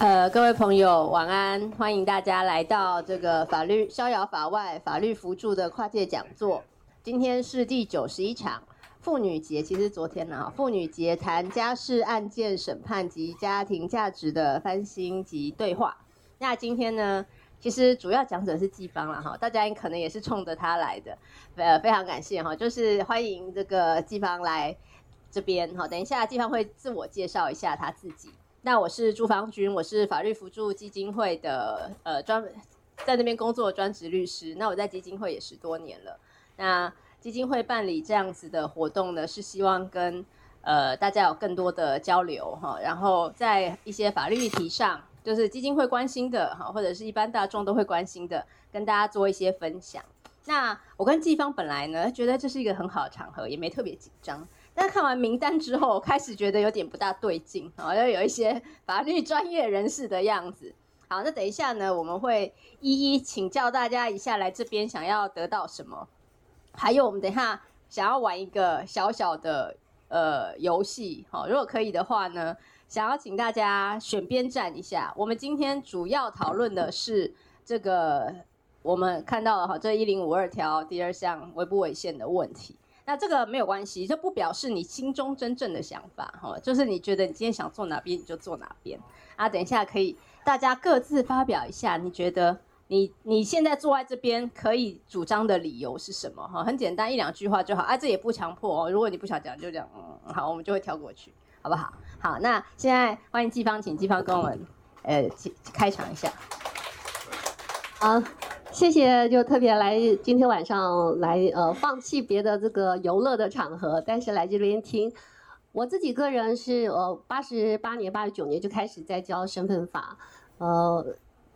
呃，各位朋友，晚安！欢迎大家来到这个法律逍遥法外法律扶助的跨界讲座。今天是第九十一场妇女节，其实昨天呢，哈，妇女节谈家事案件审判及家庭价值的翻新及对话。那今天呢，其实主要讲者是季芳了哈，大家可能也是冲着他来的，呃，非常感谢哈，就是欢迎这个季芳来这边哈。等一下，季芳会自我介绍一下他自己。那我是朱芳君，我是法律辅助基金会的呃专在那边工作的专职律师。那我在基金会也十多年了。那基金会办理这样子的活动呢，是希望跟呃大家有更多的交流哈，然后在一些法律议题上，就是基金会关心的哈，或者是一般大众都会关心的，跟大家做一些分享。那我跟季芳本来呢，觉得这是一个很好的场合，也没特别紧张。但看完名单之后，开始觉得有点不大对劲，好像有一些法律专业人士的样子。好，那等一下呢，我们会一一请教大家一下，来这边想要得到什么？还有，我们等一下想要玩一个小小的呃游戏，好，如果可以的话呢，想要请大家选边站一下。我们今天主要讨论的是这个我们看到了哈，这一零五二条第二项违不违宪的问题。那这个没有关系，这不表示你心中真正的想法哈，就是你觉得你今天想坐哪边你就坐哪边啊。等一下可以大家各自发表一下，你觉得你你现在坐在这边可以主张的理由是什么哈？很简单，一两句话就好啊，这也不强迫哦。如果你不想讲就讲，嗯，好，我们就会跳过去，好不好？好，那现在欢迎季芳，请季芳跟我们呃开场一下。好。谢谢，就特别来今天晚上来呃，放弃别的这个游乐的场合，但是来这边听。我自己个人是呃，八十八年、八十九年就开始在教身份法，呃，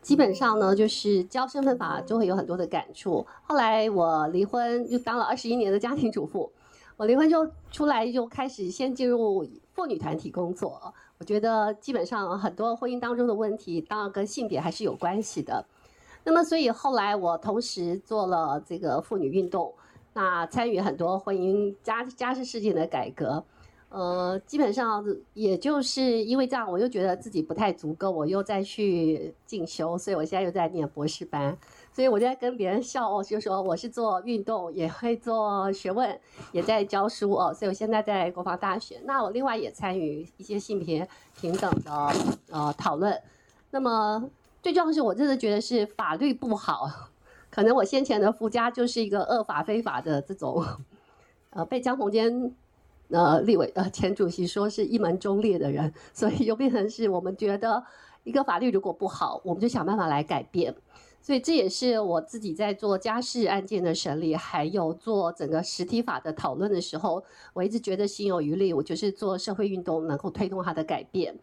基本上呢就是教身份法就会有很多的感触。后来我离婚，就当了二十一年的家庭主妇。我离婚就出来就开始先进入妇女团体工作。我觉得基本上很多婚姻当中的问题，当然跟性别还是有关系的。那么，所以后来我同时做了这个妇女运动，那参与很多婚姻家家事事情的改革，呃，基本上也就是因为这样，我又觉得自己不太足够，我又再去进修，所以我现在又在念博士班，所以我在跟别人笑哦，就说我是做运动，也会做学问，也在教书哦，所以我现在在国防大学，那我另外也参与一些性别平等的呃讨论，那么。最重要的是，我真的觉得是法律不好，可能我先前的夫家就是一个恶法非法的这种，呃，被江宏坚呃立委呃前主席说是一门忠烈的人，所以又变成是我们觉得一个法律如果不好，我们就想办法来改变。所以这也是我自己在做家事案件的审理，还有做整个实体法的讨论的时候，我一直觉得心有余力，我就是做社会运动能够推动它的改变。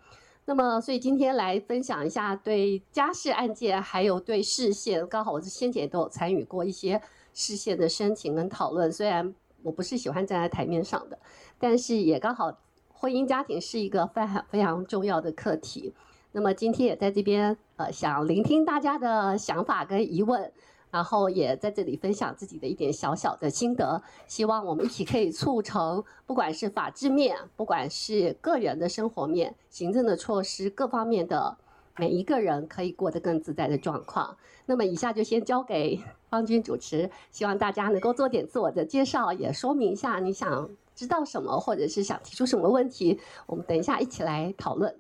那么，所以今天来分享一下对家事案件，还有对释宪，刚好我是先前都有参与过一些释宪的申请跟讨论。虽然我不是喜欢站在台面上的，但是也刚好婚姻家庭是一个非常非常重要的课题。那么今天也在这边，呃，想聆听大家的想法跟疑问。然后也在这里分享自己的一点小小的心得，希望我们一起可以促成，不管是法制面，不管是个人的生活面、行政的措施各方面的每一个人可以过得更自在的状况。那么以下就先交给方君主持，希望大家能够做点自我的介绍，也说明一下你想知道什么，或者是想提出什么问题，我们等一下一起来讨论。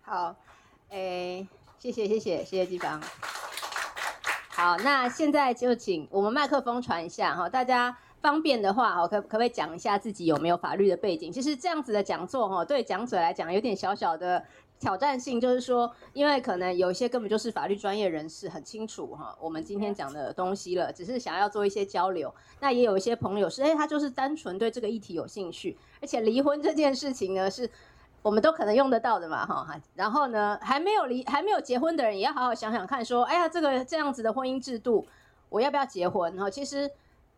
好，诶，谢谢谢谢谢谢季芳。好，那现在就请我们麦克风传一下哈，大家方便的话，可可不可以讲一下自己有没有法律的背景？其实这样子的讲座哈，对讲者来讲有点小小的挑战性，就是说，因为可能有一些根本就是法律专业人士很清楚哈，我们今天讲的东西了，只是想要做一些交流。那也有一些朋友是，哎，他就是单纯对这个议题有兴趣，而且离婚这件事情呢是。我们都可能用得到的嘛，哈，然后呢，还没有离、还没有结婚的人，也要好好想想看，说，哎呀，这个这样子的婚姻制度，我要不要结婚？哈，其实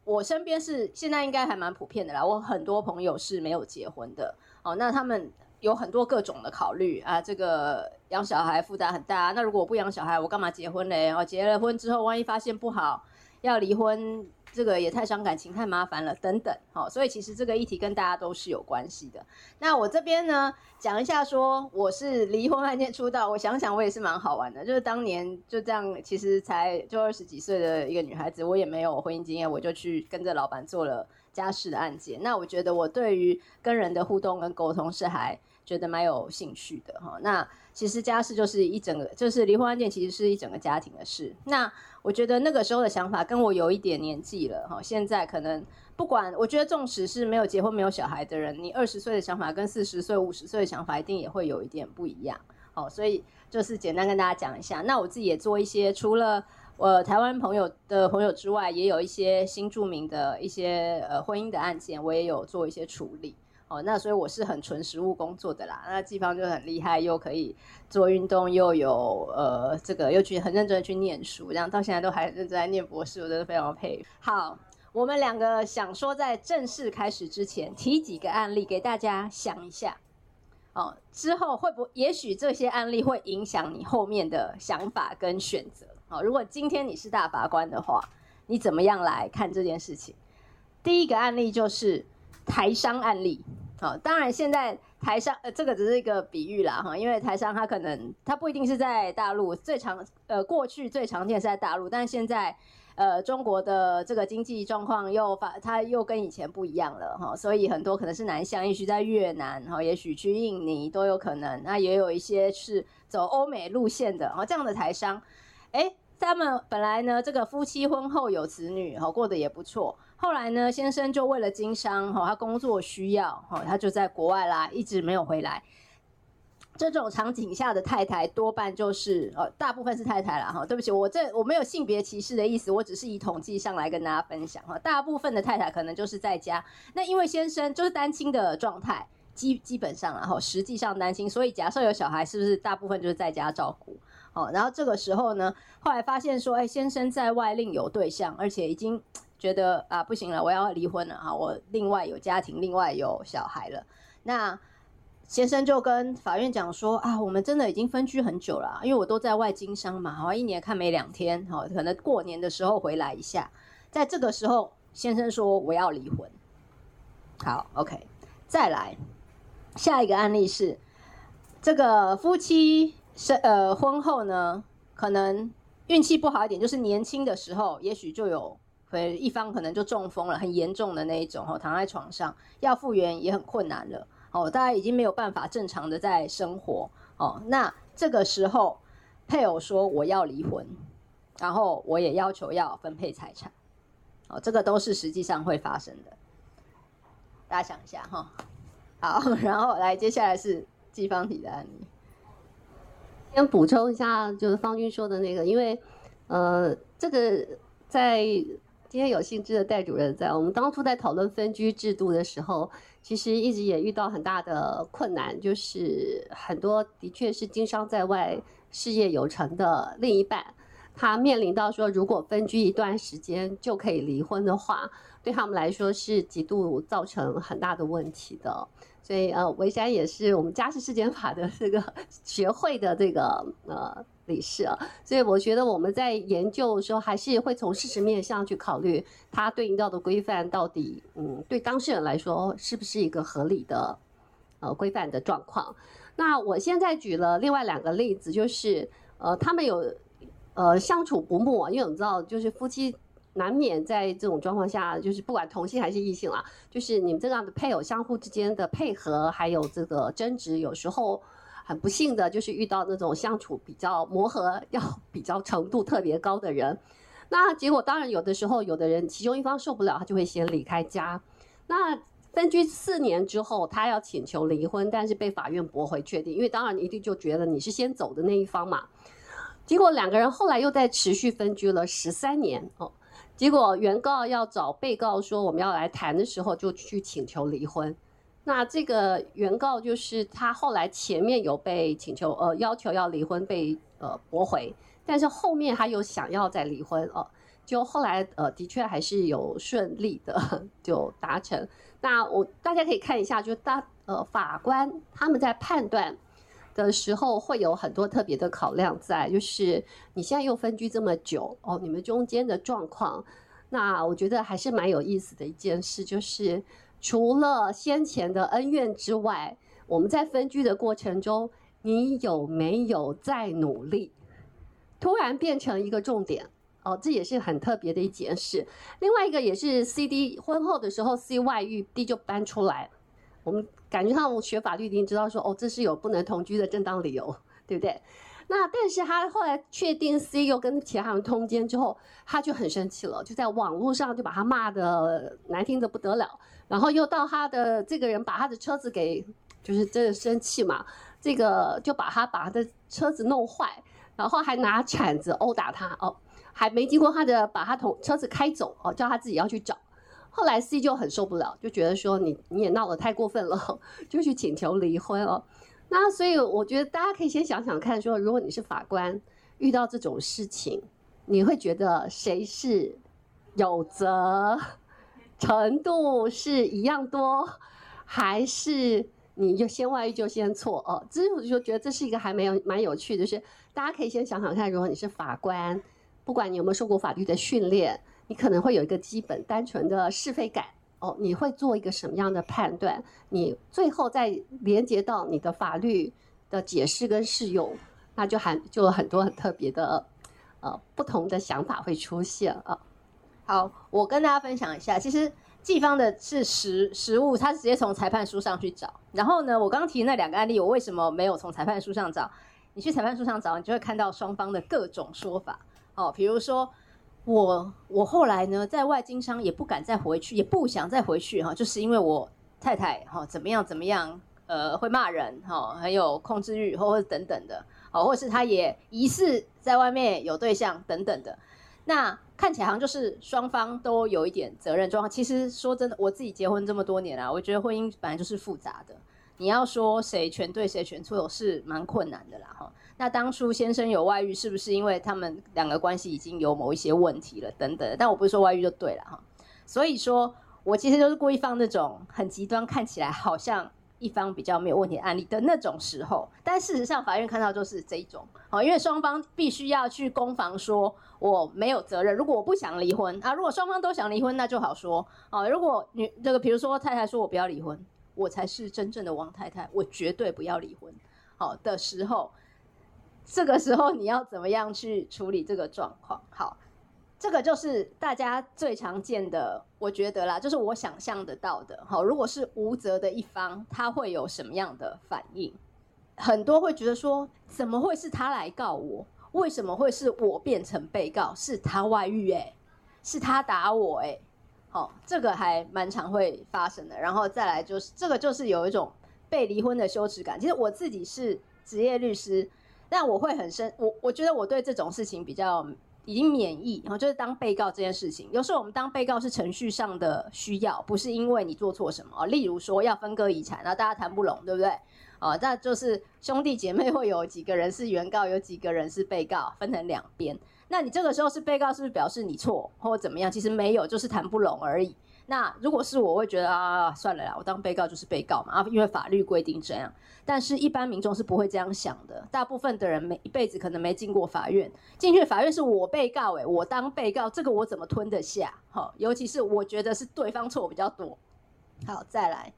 我身边是现在应该还蛮普遍的啦，我很多朋友是没有结婚的，哦，那他们有很多各种的考虑啊，这个养小孩负担很大，那如果我不养小孩，我干嘛结婚嘞？哦，结了婚之后，万一发现不好，要离婚，这个也太伤感情，太麻烦了，等等，好，所以其实这个议题跟大家都是有关系的。那我这边呢，讲一下说我是离婚案件出道，我想想我也是蛮好玩的，就是当年就这样，其实才就二十几岁的一个女孩子，我也没有婚姻经验，我就去跟着老板做了家事的案件。那我觉得我对于跟人的互动跟沟通是还觉得蛮有兴趣的哈。那其实家事就是一整个，就是离婚案件其实是一整个家庭的事。那我觉得那个时候的想法跟我有一点年纪了哈。现在可能不管，我觉得纵使是没有结婚、没有小孩的人，你二十岁的想法跟四十岁、五十岁的想法一定也会有一点不一样。好，所以就是简单跟大家讲一下。那我自己也做一些，除了我台湾朋友的朋友之外，也有一些新著名的一些呃婚姻的案件，我也有做一些处理。哦，那所以我是很纯实务工作的啦。那季芳就很厉害，又可以做运动，又有呃这个又去很认真的去念书，这样到现在都还认真在念博士，我真的非常佩服。好，我们两个想说在正式开始之前提几个案例给大家想一下。哦，之后会不会也许这些案例会影响你后面的想法跟选择。哦，如果今天你是大法官的话，你怎么样来看这件事情？第一个案例就是。台商案例，好，当然现在台商呃，这个只是一个比喻啦哈，因为台商他可能他不一定是在大陆，最常呃过去最常见是在大陆，但现在呃中国的这个经济状况又发，它又跟以前不一样了哈，所以很多可能是南向，也许在越南哈，也许去印尼都有可能，那也有一些是走欧美路线的哈，这样的台商，哎，他们本来呢这个夫妻婚后有子女哈，过得也不错。后来呢，先生就为了经商，哈，他工作需要，哈，他就在国外啦，一直没有回来。这种场景下的太太多半就是，呃，大部分是太太啦，哈。对不起，我这我没有性别歧视的意思，我只是以统计上来跟大家分享，哈。大部分的太太可能就是在家，那因为先生就是单亲的状态，基基本上然后实际上单亲，所以假设有小孩，是不是大部分就是在家照顾？哦，然后这个时候呢，后来发现说，哎，先生在外另有对象，而且已经。觉得啊不行了，我要离婚了哈！我另外有家庭，另外有小孩了。那先生就跟法院讲说啊，我们真的已经分居很久了，因为我都在外经商嘛，哈，一年看没两天，哈，可能过年的时候回来一下。在这个时候，先生说我要离婚。好，OK，再来下一个案例是这个夫妻生呃婚后呢，可能运气不好一点，就是年轻的时候，也许就有。所以一方可能就中风了，很严重的那一种哦，躺在床上要复原也很困难了，哦，大家已经没有办法正常的在生活，哦，那这个时候配偶说我要离婚，然后我也要求要分配财产，哦，这个都是实际上会发生的，大家想一下哈，好，然后来接下来是季芳提的案例，先补充一下，就是方军说的那个，因为呃，这个在。今天有兴致的戴主任在，我们当初在讨论分居制度的时候，其实一直也遇到很大的困难，就是很多的确是经商在外、事业有成的另一半，他面临到说，如果分居一段时间就可以离婚的话，对他们来说是极度造成很大的问题的。所以呃，维山也是我们家事事件法的这个学会的这个呃。理事啊，所以我觉得我们在研究的时候，还是会从事实面上去考虑它对应到的规范到底，嗯，对当事人来说是不是一个合理的呃规范的状况。那我现在举了另外两个例子，就是呃，他们有呃相处不睦，因为我们知道，就是夫妻难免在这种状况下，就是不管同性还是异性啊，就是你们这样的配偶相互之间的配合还有这个争执，有时候。很不幸的就是遇到那种相处比较磨合要比较程度特别高的人，那结果当然有的时候有的人其中一方受不了，他就会先离开家。那分居四年之后，他要请求离婚，但是被法院驳回确定，因为当然一定就觉得你是先走的那一方嘛。结果两个人后来又在持续分居了十三年哦，结果原告要找被告说我们要来谈的时候，就去请求离婚。那这个原告就是他后来前面有被请求呃要求要离婚被呃驳回，但是后面他又想要再离婚哦，就后来呃的确还是有顺利的 就达成。那我大家可以看一下，就大呃法官他们在判断的时候会有很多特别的考量在，就是你现在又分居这么久哦，你们中间的状况。那我觉得还是蛮有意思的一件事，就是除了先前的恩怨之外，我们在分居的过程中，你有没有在努力？突然变成一个重点哦，这也是很特别的一件事。另外一个也是 C D 婚后的时候，C 外遇，D 就搬出来。我们感觉上学法律一定知道说，哦，这是有不能同居的正当理由，对不对？那但是他后来确定 C 又跟其他人通奸之后，他就很生气了，就在网络上就把他骂的难听的不得了，然后又到他的这个人把他的车子给，就是真的生气嘛，这个就把他把他的车子弄坏。然后还拿铲子殴打他哦，还没经过他的把他同车子开走哦，叫他自己要去找。后来 C 就很受不了，就觉得说你你也闹得太过分了，就去请求离婚哦。那所以我觉得大家可以先想想看，说如果你是法官，遇到这种事情，你会觉得谁是有责程度是一样多，还是？你就先外遇就先错哦，这我就觉得这是一个还没有蛮有趣的，是大家可以先想想看，如果你是法官，不管你有没有受过法律的训练，你可能会有一个基本单纯的是非感哦，你会做一个什么样的判断？你最后再连接到你的法律的解释跟适用，那就还就有很多很特别的呃不同的想法会出现啊。好，我跟大家分享一下，其实。季方的是实实物，他是直接从裁判书上去找。然后呢，我刚刚提那两个案例，我为什么没有从裁判书上找？你去裁判书上找，你就会看到双方的各种说法。哦，比如说我我后来呢，在外经商也不敢再回去，也不想再回去哈，就是因为我太太哈怎么样怎么样，呃，会骂人哈，很有控制欲，或者等等的，哦，或是他也疑似在外面有对象等等的。那看起来好像就是双方都有一点责任状况。其实说真的，我自己结婚这么多年啊，我觉得婚姻本来就是复杂的。你要说谁全对谁全错，是蛮困难的啦哈。那当初先生有外遇，是不是因为他们两个关系已经有某一些问题了等等？但我不是说外遇就对了哈。所以说我其实就是故意放那种很极端，看起来好像。一方比较没有问题的案例的那种时候，但事实上法院看到就是这一种，哦，因为双方必须要去攻防，说我没有责任。如果我不想离婚啊，如果双方都想离婚，那就好说哦。如果女这个，比如说太太说我不要离婚，我才是真正的王太太，我绝对不要离婚，好的时候，这个时候你要怎么样去处理这个状况？好。这个就是大家最常见的，我觉得啦，就是我想象得到的。好，如果是无责的一方，他会有什么样的反应？很多会觉得说，怎么会是他来告我？为什么会是我变成被告？是他外遇诶，是他打我诶。好，这个还蛮常会发生的。然后再来就是，这个就是有一种被离婚的羞耻感。其实我自己是职业律师，但我会很深，我我觉得我对这种事情比较。已经免疫，然后就是当被告这件事情。有时候我们当被告是程序上的需要，不是因为你做错什么。例如说要分割遗产，那大家谈不拢，对不对？哦，那就是兄弟姐妹会有几个人是原告，有几个人是被告，分成两边。那你这个时候是被告，是不是表示你错或怎么样？其实没有，就是谈不拢而已。那如果是我，我会觉得啊，算了啦，我当被告就是被告嘛，啊，因为法律规定这样。但是，一般民众是不会这样想的。大部分的人没一辈子可能没进过法院，进去法院是我被告，诶，我当被告，这个我怎么吞得下？好，尤其是我觉得是对方错比较多。好，再来，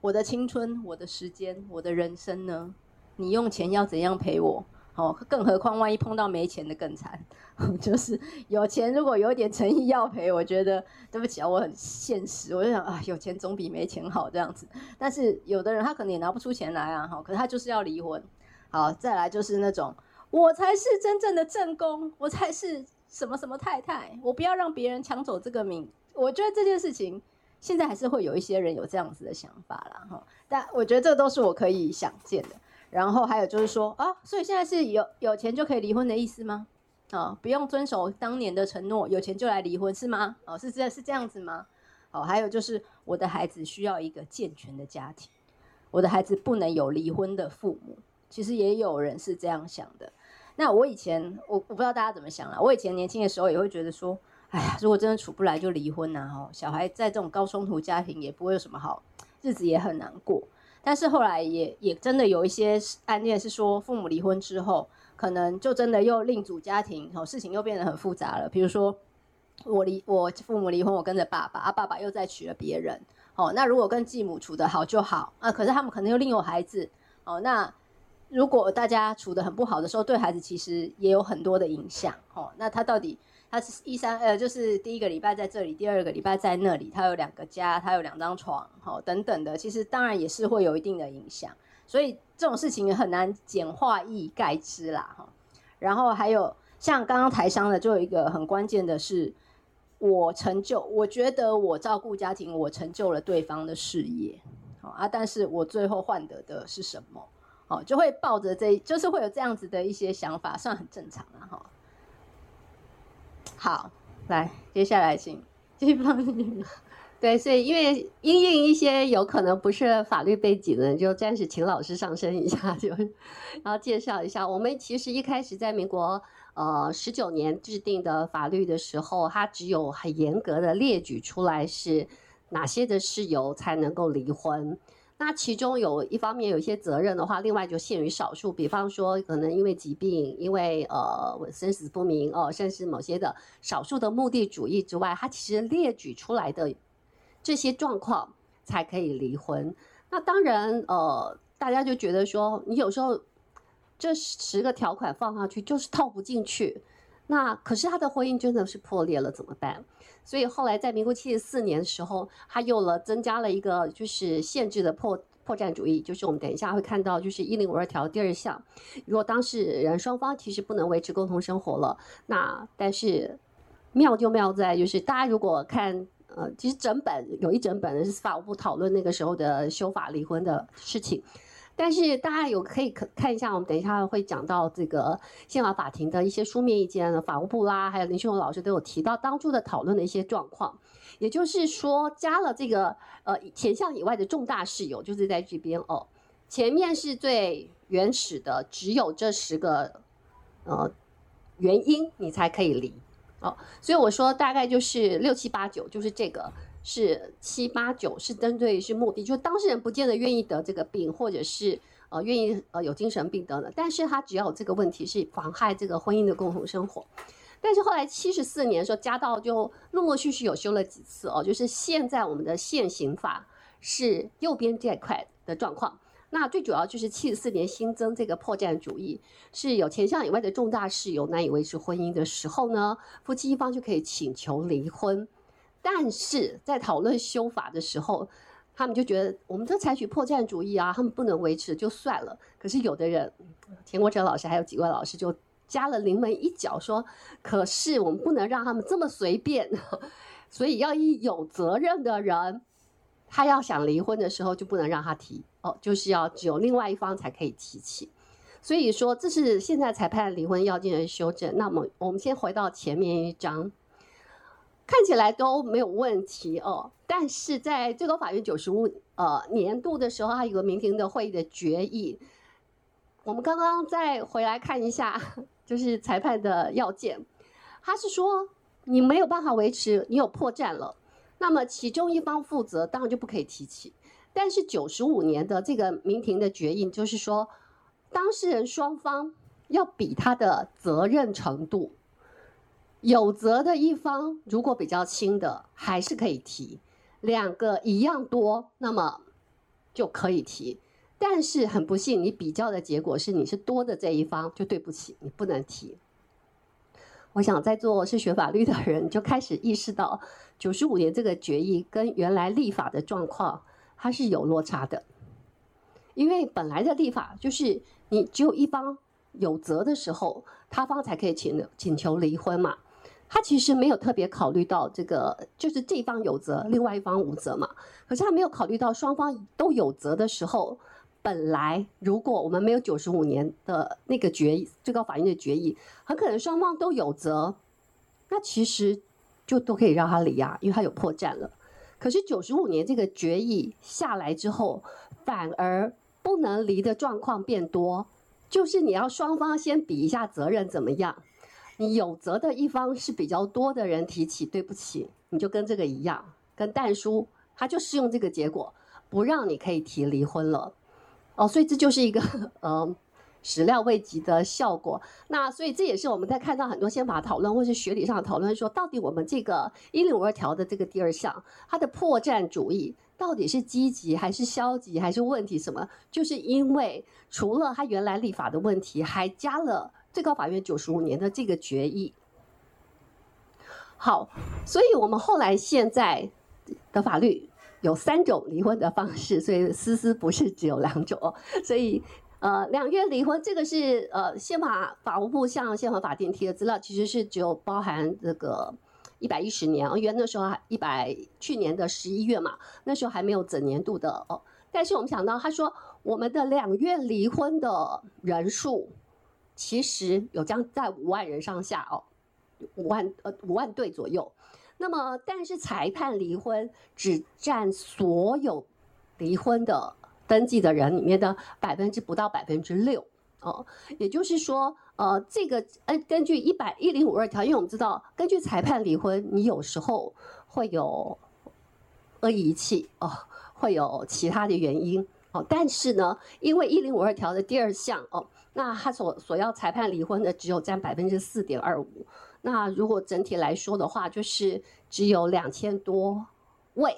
我的青春、我的时间、我的人生呢？你用钱要怎样赔我？哦，更何况万一碰到没钱的更惨，就是有钱如果有点诚意要赔，我觉得对不起啊，我很现实，我就想啊，有钱总比没钱好这样子。但是有的人他可能也拿不出钱来啊，哈，可是他就是要离婚。好，再来就是那种我才是真正的正宫，我才是什么什么太太，我不要让别人抢走这个名。我觉得这件事情现在还是会有一些人有这样子的想法啦，哈。但我觉得这都是我可以想见的。然后还有就是说啊，所以现在是有有钱就可以离婚的意思吗？啊，不用遵守当年的承诺，有钱就来离婚是吗？哦，是这是这样子吗？哦，还有就是我的孩子需要一个健全的家庭，我的孩子不能有离婚的父母。其实也有人是这样想的。那我以前我我不知道大家怎么想啦，我以前年轻的时候也会觉得说，哎呀，如果真的处不来就离婚呐，哈，小孩在这种高冲突家庭也不会有什么好日子，也很难过。但是后来也也真的有一些案例是说，父母离婚之后，可能就真的又另组家庭，哦事情又变得很复杂了。比如说，我离我父母离婚，我跟着爸爸，啊，爸爸又再娶了别人，哦，那如果跟继母处得好就好啊，可是他们可能又另有孩子，哦，那如果大家处得很不好的时候，对孩子其实也有很多的影响，哦，那他到底他是一三呃，就是第一个礼拜在这里，第二个礼拜在那里，他有两个家，他有两张床，哦，等等的，其实当然也是会有一定的影响，所以这种事情也很难简化一以概之啦，哈，然后还有像刚刚台商的，就有一个很关键的是。我成就，我觉得我照顾家庭，我成就了对方的事业，好啊，但是我最后换得的是什么？好，就会抱着这，就是会有这样子的一些想法，算很正常了哈。好，来，接下来请继续放。对，所以因为因应一些有可能不是法律背景的，就暂时请老师上身一下，就然后介绍一下。我们其实一开始在民国。呃，十九年制定的法律的时候，它只有很严格的列举出来是哪些的事由才能够离婚。那其中有一方面有一些责任的话，另外就限于少数，比方说可能因为疾病，因为呃生死不明哦，甚至某些的少数的目的主义之外，他其实列举出来的这些状况才可以离婚。那当然呃，大家就觉得说，你有时候。这十个条款放上去就是套不进去，那可是他的婚姻真的是破裂了怎么办？所以后来在民国七十四年的时候，他又了增加了一个就是限制的破破绽主义，就是我们等一下会看到，就是一零五二条第二项，如果当事人双方其实不能维持共同生活了，那但是妙就妙在就是大家如果看呃，其实整本有一整本是法务部讨论那个时候的修法离婚的事情。但是大家有可以可看一下，我们等一下会讲到这个宪法法庭的一些书面意见，法务部啦，还有林秀荣老师都有提到当初的讨论的一些状况。也就是说，加了这个呃前项以外的重大事由，就是在这边哦。前面是最原始的，只有这十个呃原因你才可以离哦。所以我说大概就是六七八九，就是这个。是七八九是针对是目的，就是当事人不见得愿意得这个病，或者是呃愿意呃有精神病等等，但是他只要有这个问题是妨害这个婚姻的共同生活。但是后来七十四年的时候加到就陆陆续续有修了几次哦，就是现在我们的现行法是右边这块的状况。那最主要就是七十四年新增这个破绽主义，是有前项以外的重大事由难以维持婚姻的时候呢，夫妻一方就可以请求离婚。但是在讨论修法的时候，他们就觉得我们这采取破绽主义啊，他们不能维持就算了。可是有的人，田国成老师还有几位老师就加了临门一脚，说：可是我们不能让他们这么随便，所以要以有责任的人，他要想离婚的时候就不能让他提哦，就是要只有另外一方才可以提起。所以说这是现在裁判离婚要进行修正。那么我们先回到前面一章。看起来都没有问题哦，但是在最高法院九十五呃年度的时候，它有个民庭的会议的决议。我们刚刚再回来看一下，就是裁判的要件，他是说你没有办法维持，你有破绽了，那么其中一方负责，当然就不可以提起。但是九十五年的这个民庭的决议，就是说当事人双方要比他的责任程度。有责的一方如果比较轻的，还是可以提；两个一样多，那么就可以提。但是很不幸，你比较的结果是你是多的这一方，就对不起，你不能提。我想在座是学法律的人就开始意识到，九十五年这个决议跟原来立法的状况它是有落差的，因为本来的立法就是你只有一方有责的时候，他方才可以请请求离婚嘛。他其实没有特别考虑到这个，就是这一方有责，另外一方无责嘛。可是他没有考虑到双方都有责的时候，本来如果我们没有九十五年的那个决议，最高法院的决议，很可能双方都有责，那其实就都可以让他离啊，因为他有破绽了。可是九十五年这个决议下来之后，反而不能离的状况变多，就是你要双方先比一下责任怎么样。你有责的一方是比较多的人提起，对不起，你就跟这个一样，跟但书他就适用这个结果，不让你可以提离婚了，哦，所以这就是一个呃始料未及的效果。那所以这也是我们在看到很多宪法讨论或是学理上讨论，说到底我们这个一零五二条的这个第二项，它的破绽主义到底是积极还是消极还是问题什么？就是因为除了它原来立法的问题，还加了最高法院九十五年的这个决议。好，所以我们后来现在的法律有三种离婚的方式，所以思思不是只有两种，所以呃，两月离婚这个是呃宪法法务部向宪法法庭提的资料，其实是只有包含这个一百一十年，因为那时候还一百去年的十一月嘛，那时候还没有整年度的哦。但是我们想到他说我们的两月离婚的人数其实有将在五万人上下哦。五万呃五万对左右，那么但是裁判离婚只占所有离婚的登记的人里面的百分之不到百分之六哦，也就是说呃这个呃根据一百一零五二条，因为我们知道根据裁判离婚，你有时候会有恶意遗弃哦，会有其他的原因哦，但是呢，因为一零五二条的第二项哦，那他所所要裁判离婚的只有占百分之四点二五。那如果整体来说的话，就是只有两千多位，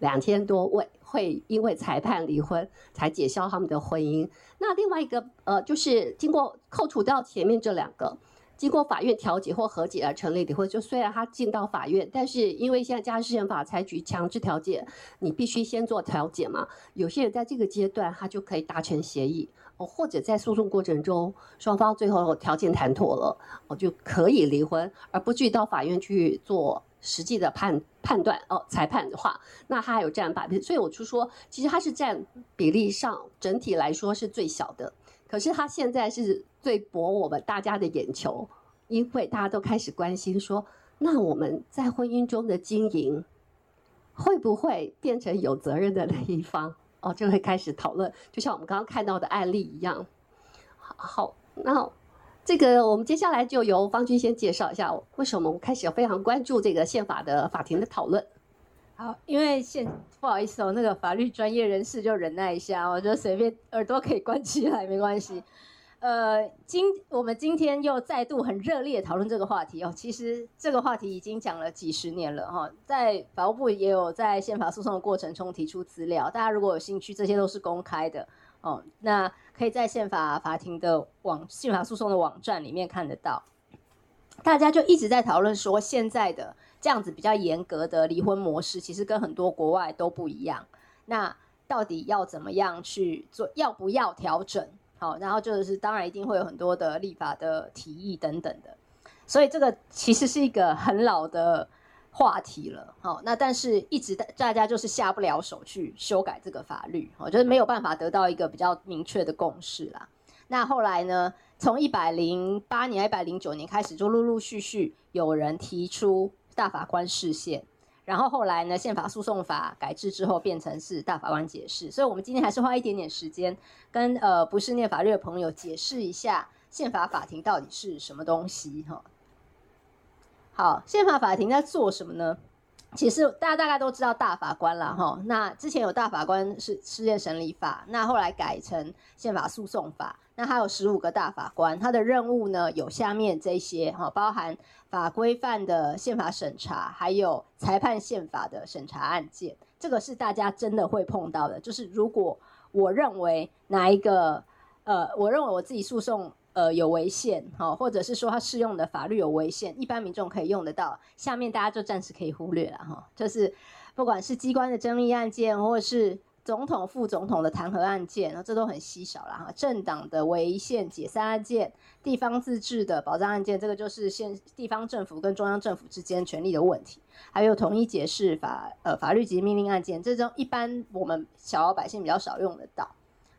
两千多位会因为裁判离婚才解消他们的婚姻。那另外一个呃，就是经过扣除掉前面这两个，经过法院调解或和解而成立离婚，就虽然他进到法院，但是因为现在家事宪法采取强制调解，你必须先做调解嘛。有些人在这个阶段，他就可以达成协议。哦，或者在诉讼过程中，双方最后条件谈妥了，哦，就可以离婚，而不至于到法院去做实际的判判断哦，裁判的话，那他还有占百分，所以我就说，其实他是占比例上整体来说是最小的，可是他现在是最博我们大家的眼球，因为大家都开始关心说，那我们在婚姻中的经营会不会变成有责任的那一方？哦，就会开始讨论，就像我们刚刚看到的案例一样。好，那这个我们接下来就由方军先介绍一下，为什么我们开始要非常关注这个宪法的法庭的讨论。好，因为现不好意思哦，那个法律专业人士就忍耐一下，我觉得随便耳朵可以关起来没关系。呃，今我们今天又再度很热烈讨论这个话题哦。其实这个话题已经讲了几十年了哈，在法务部也有在宪法诉讼的过程中提出资料，大家如果有兴趣，这些都是公开的哦。那可以在宪法法庭的网宪法诉讼的网站里面看得到。大家就一直在讨论说，现在的这样子比较严格的离婚模式，其实跟很多国外都不一样。那到底要怎么样去做？要不要调整？好，然后就是当然一定会有很多的立法的提议等等的，所以这个其实是一个很老的话题了。好，那但是一直大家就是下不了手去修改这个法律，我觉得没有办法得到一个比较明确的共识啦。那后来呢，从一百零八年、一百零九年开始，就陆陆续续有人提出大法官释宪。然后后来呢，宪法诉讼法改制之后，变成是大法官解释。所以，我们今天还是花一点点时间，跟呃不是念法律的朋友解释一下宪法法庭到底是什么东西哈。好，宪法法庭在做什么呢？其实大家大概都知道大法官了哈。那之前有大法官是事件审理法，那后来改成宪法诉讼法。那还有十五个大法官，他的任务呢有下面这些哈，包含法规范的宪法审查，还有裁判宪法的审查案件。这个是大家真的会碰到的，就是如果我认为哪一个呃，我认为我自己诉讼呃有违宪哈，或者是说他适用的法律有违宪，一般民众可以用得到。下面大家就暂时可以忽略了哈，就是不管是机关的争议案件，或是。总统、副总统的弹劾案件，这都很稀少了哈。政党的违宪解散案件，地方自治的保障案件，这个就是现地方政府跟中央政府之间权力的问题。还有统一解释法呃法律及命令案件，这种一般我们小老百姓比较少用得到。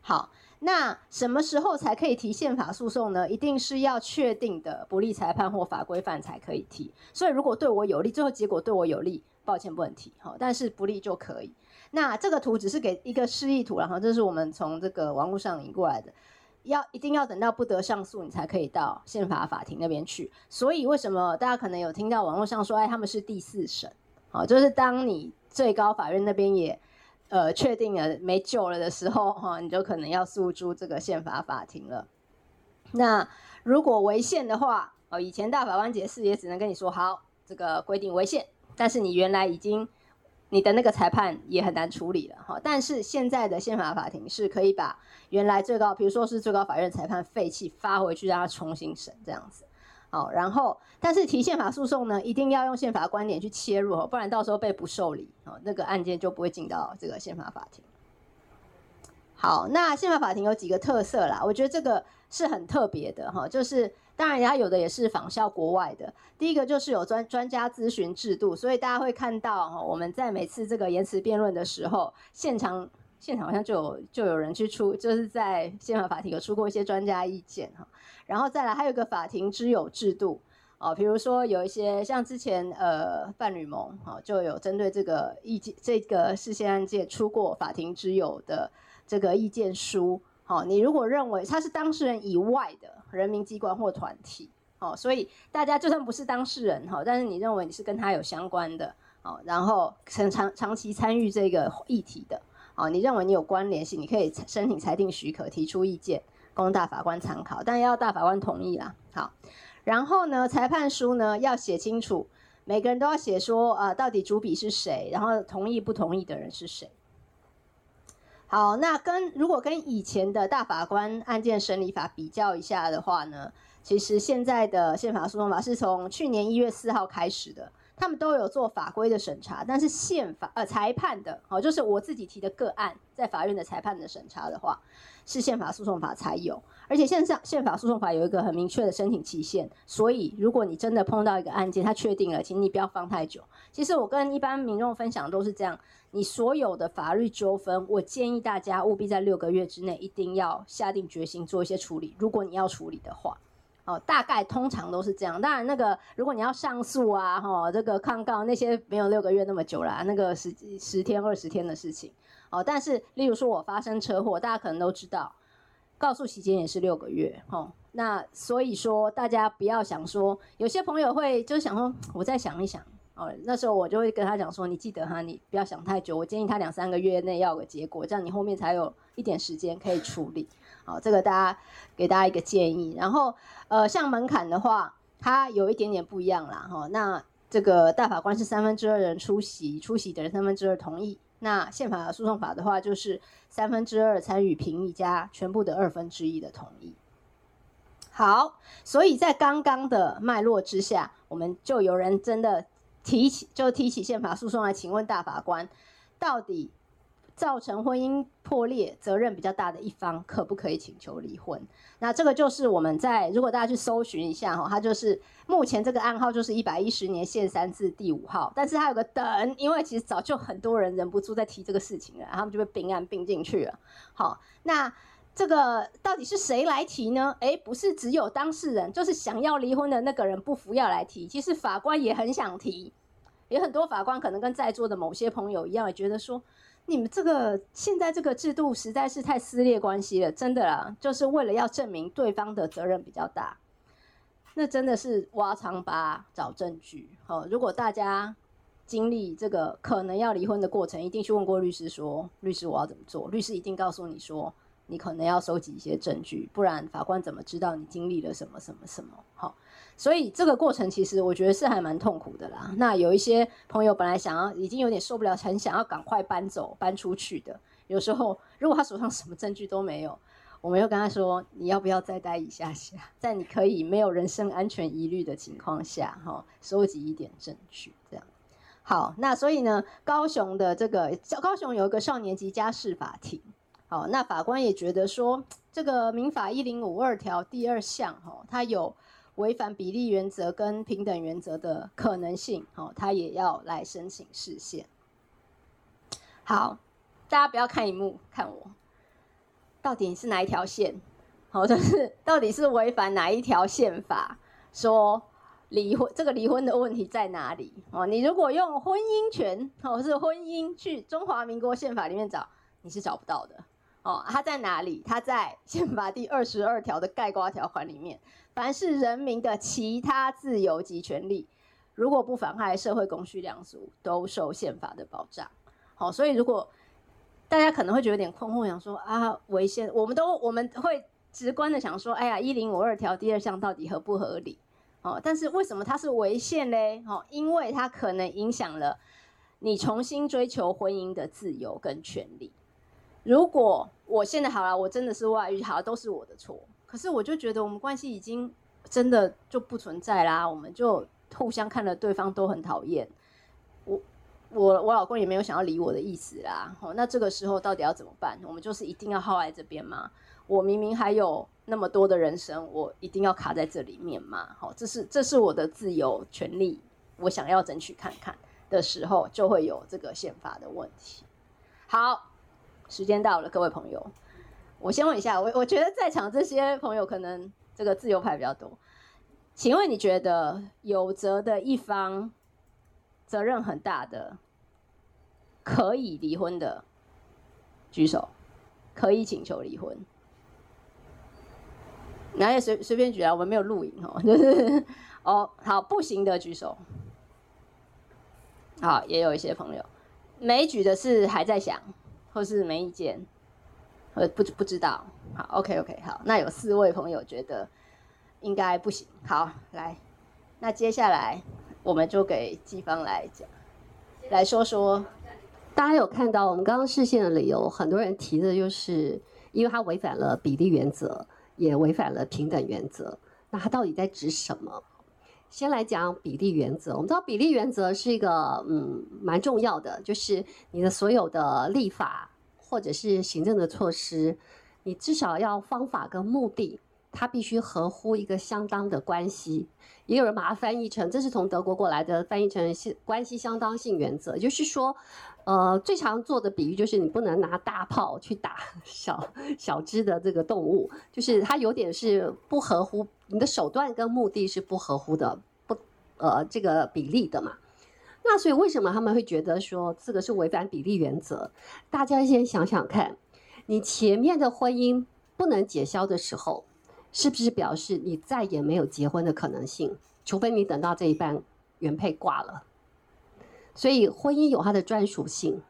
好，那什么时候才可以提宪法诉讼呢？一定是要确定的不利裁判或法规范才可以提。所以如果对我有利，最后结果对我有利，抱歉不能提哈，但是不利就可以。那这个图只是给一个示意图，然后这是我们从这个网络上引过来的，要一定要等到不得上诉，你才可以到宪法法庭那边去。所以为什么大家可能有听到网络上说，哎，他们是第四审，好，就是当你最高法院那边也呃确定了没救了的时候，哈，你就可能要诉诸这个宪法法庭了。那如果违宪的话，哦，以前大法官解释也只能跟你说好，这个规定违宪，但是你原来已经你的那个裁判也很难处理了哈。但是现在的宪法法庭是可以把原来最高，比如说是最高法院裁判废弃发回去，让他重新审这样子。好，然后但是提宪法诉讼呢，一定要用宪法观点去切入，不然到时候被不受理，哦，那个案件就不会进到这个宪法法庭。好，那宪法法庭有几个特色啦，我觉得这个是很特别的哈，就是当然它有的也是仿效国外的。第一个就是有专专家咨询制度，所以大家会看到哈，我们在每次这个言词辩论的时候，现场现场好像就有就有人去出，就是在宪法法庭有出过一些专家意见哈。然后再来还有一个法庭之友制度哦，比如说有一些像之前呃范吕蒙哈就有针对这个意见这个释宪案件出过法庭之友的。这个意见书，好，你如果认为他是当事人以外的人民机关或团体，哦，所以大家就算不是当事人，哈，但是你认为你是跟他有相关的，哦，然后长长长期参与这个议题的，哦，你认为你有关联性，你可以申请裁定许可，提出意见供大法官参考，但要大法官同意啦，好，然后呢，裁判书呢要写清楚，每个人都要写说，啊，到底主笔是谁，然后同意不同意的人是谁。好，那跟如果跟以前的大法官案件审理法比较一下的话呢，其实现在的宪法诉讼法是从去年一月四号开始的，他们都有做法规的审查，但是宪法呃裁判的，哦，就是我自己提的个案，在法院的裁判的审查的话，是宪法诉讼法才有，而且现在宪法诉讼法有一个很明确的申请期限，所以如果你真的碰到一个案件，他确定了，请你不要放太久。其实我跟一般民众分享都是这样。你所有的法律纠纷，我建议大家务必在六个月之内一定要下定决心做一些处理。如果你要处理的话，哦，大概通常都是这样。当然，那个如果你要上诉啊，哈，这个抗告那些没有六个月那么久啦，那个十十天二十天的事情。哦，但是例如说我发生车祸，大家可能都知道，告诉期间也是六个月。哦，那所以说大家不要想说，有些朋友会就想说，我再想一想。哦，那时候我就会跟他讲说，你记得哈，你不要想太久。我建议他两三个月内要有个结果，这样你后面才有一点时间可以处理。好，这个大家给大家一个建议。然后，呃，像门槛的话，它有一点点不一样啦。哈，那这个大法官是三分之二人出席，出席的人三分之二同意。那宪法诉讼法的话，就是三分之二参与评议加全部的二分之一的同意。好，所以在刚刚的脉络之下，我们就有人真的。提起就提起宪法诉讼来，请问大法官，到底造成婚姻破裂责任比较大的一方可不可以请求离婚？那这个就是我们在如果大家去搜寻一下哈，它就是目前这个案号就是一百一十年宪三字第五号，但是它有个等，因为其实早就很多人忍不住在提这个事情了，他们就被并案并进去了。好，那。这个到底是谁来提呢？诶，不是只有当事人，就是想要离婚的那个人不服要来提。其实法官也很想提，也很多法官可能跟在座的某些朋友一样，也觉得说，你们这个现在这个制度实在是太撕裂关系了，真的啦，就是为了要证明对方的责任比较大。那真的是挖长疤找证据。好，如果大家经历这个可能要离婚的过程，一定去问过律师说，律师我要怎么做？律师一定告诉你说。你可能要收集一些证据，不然法官怎么知道你经历了什么什么什么？好，所以这个过程其实我觉得是还蛮痛苦的啦。那有一些朋友本来想要，已经有点受不了，很想要赶快搬走、搬出去的。有时候如果他手上什么证据都没有，我们又跟他说，你要不要再待一下下，在你可以没有人身安全疑虑的情况下，哈，收集一点证据，这样。好，那所以呢，高雄的这个高雄有一个少年级家事法庭。好，那法官也觉得说，这个民法一零五二条第二项，哈，它有违反比例原则跟平等原则的可能性，好，他也要来申请释宪。好，大家不要看荧幕，看我，到底是哪一条线？好，就是到底是违反哪一条宪法？说离婚，这个离婚的问题在哪里？哦，你如果用婚姻权，或是婚姻去中华民国宪法里面找，你是找不到的。哦，它在哪里？它在宪法第二十二条的概括条款里面，凡是人民的其他自由及权利，如果不妨害社会公序良俗，都受宪法的保障。好，所以如果大家可能会觉得有点困惑，想说啊，违宪，我们都我们会直观的想说，哎呀，一零五二条第二项到底合不合理？哦，但是为什么它是违宪嘞？哦，因为它可能影响了你重新追求婚姻的自由跟权利。如果我现在好了，我真的是外遇，好了，都是我的错。可是我就觉得我们关系已经真的就不存在啦，我们就互相看了对方都很讨厌。我我我老公也没有想要理我的意思啦。哦，那这个时候到底要怎么办？我们就是一定要耗在这边吗？我明明还有那么多的人生，我一定要卡在这里面吗？好，这是这是我的自由权利，我想要争取看看的时候，就会有这个宪法的问题。好。时间到了，各位朋友，我先问一下，我我觉得在场这些朋友可能这个自由派比较多，请问你觉得有责的一方责任很大的，可以离婚的举手，可以请求离婚，那也随随便举啊，我们没有录影哦，就是哦，好，不行的举手，好，也有一些朋友。没举的是还在想。或是没意见，呃，不不知道。好，OK OK，好，那有四位朋友觉得应该不行。好，来，那接下来我们就给季芳来讲，来说说。大家有看到我们刚刚视线的理由，很多人提的就是因为他违反了比例原则，也违反了平等原则。那他到底在指什么？先来讲比例原则。我们知道比例原则是一个嗯蛮重要的，就是你的所有的立法或者是行政的措施，你至少要方法跟目的，它必须合乎一个相当的关系。也有人把它翻译成，这是从德国过来的，翻译成是关系相当性原则，就是说，呃，最常做的比喻就是你不能拿大炮去打 小小只的这个动物，就是它有点是不合乎你的手段跟目的是不合乎的，不呃这个比例的嘛。那所以为什么他们会觉得说这个是违反比例原则？大家先想想看，你前面的婚姻不能解消的时候。是不是表示你再也没有结婚的可能性？除非你等到这一半原配挂了。所以婚姻有它的专属性，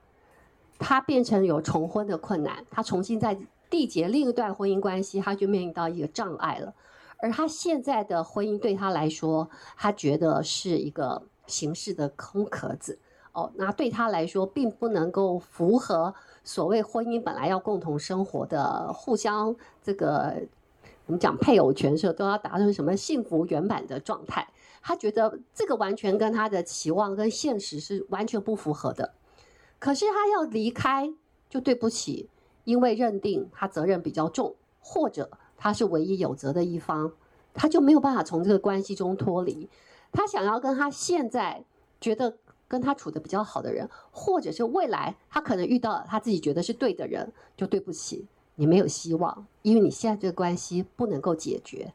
它变成有重婚的困难，它重新再缔结另一段婚姻关系，它就面临到一个障碍了。而他现在的婚姻对他来说，他觉得是一个形式的空壳子哦，那对他来说并不能够符合所谓婚姻本来要共同生活的互相这个。我们讲配偶权是，都要达成什么幸福圆满的状态？他觉得这个完全跟他的期望跟现实是完全不符合的。可是他要离开，就对不起，因为认定他责任比较重，或者他是唯一有责的一方，他就没有办法从这个关系中脱离。他想要跟他现在觉得跟他处得比较好的人，或者是未来他可能遇到他自己觉得是对的人，就对不起。你没有希望，因为你现在这个关系不能够解决，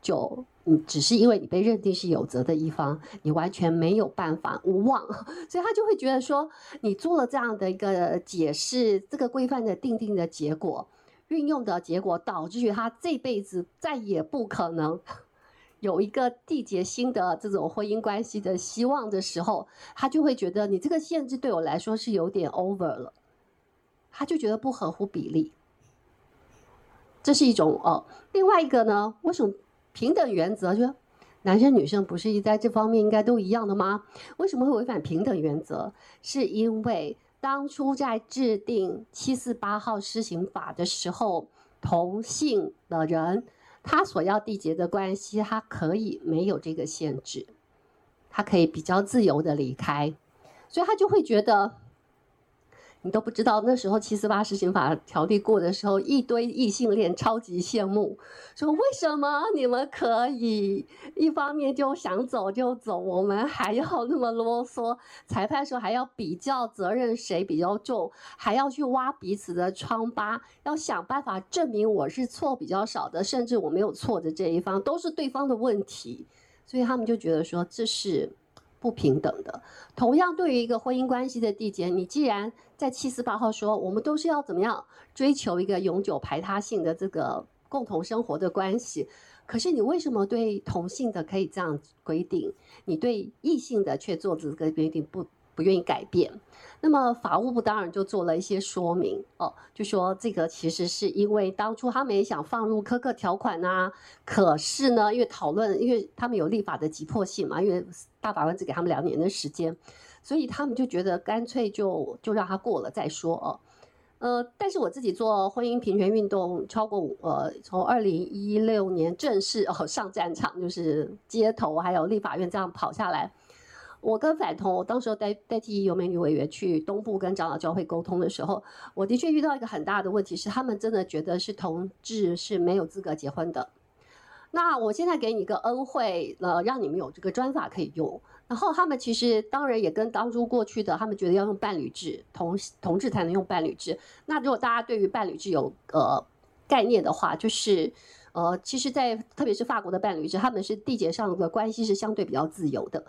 就你只是因为你被认定是有责的一方，你完全没有办法无望，所以他就会觉得说，你做了这样的一个解释，这个规范的定定的结果，运用的结果，导致于他这辈子再也不可能 有一个缔结新的这种婚姻关系的希望的时候，他就会觉得你这个限制对我来说是有点 over 了，他就觉得不合乎比例。这是一种哦，另外一个呢？为什么平等原则就男生女生不是在这方面应该都一样的吗？为什么会违反平等原则？是因为当初在制定七四八号施行法的时候，同性的人他所要缔结的关系，他可以没有这个限制，他可以比较自由的离开，所以他就会觉得。你都不知道那时候七四八施行法条例过的时候，一堆异性恋超级羡慕，说为什么你们可以一方面就想走就走，我们还要那么啰嗦？裁判说还要比较责任谁比较重，还要去挖彼此的疮疤，要想办法证明我是错比较少的，甚至我没有错的这一方都是对方的问题，所以他们就觉得说这是。不平等的。同样，对于一个婚姻关系的缔结，你既然在七四八号说，我们都是要怎么样追求一个永久排他性的这个共同生活的关系，可是你为什么对同性的可以这样规定，你对异性的却做这个规定不不愿意改变。那么法务部当然就做了一些说明哦，就说这个其实是因为当初他们也想放入苛刻条款啊，可是呢，因为讨论，因为他们有立法的急迫性嘛，因为大法官只给他们两年的时间，所以他们就觉得干脆就就让他过了再说哦。呃，但是我自己做婚姻平权运动超过呃，从二零一六年正式哦上战场，就是街头还有立法院这样跑下来。我跟反同，我当时候代代替游美女委员去东部跟长老教会沟通的时候，我的确遇到一个很大的问题，是他们真的觉得是同志是没有资格结婚的。那我现在给你一个恩惠，呃，让你们有这个专法可以用。然后他们其实当然也跟当初过去的，他们觉得要用伴侣制，同同志才能用伴侣制。那如果大家对于伴侣制有呃概念的话，就是呃，其实，在特别是法国的伴侣制，他们是缔结上的关系是相对比较自由的。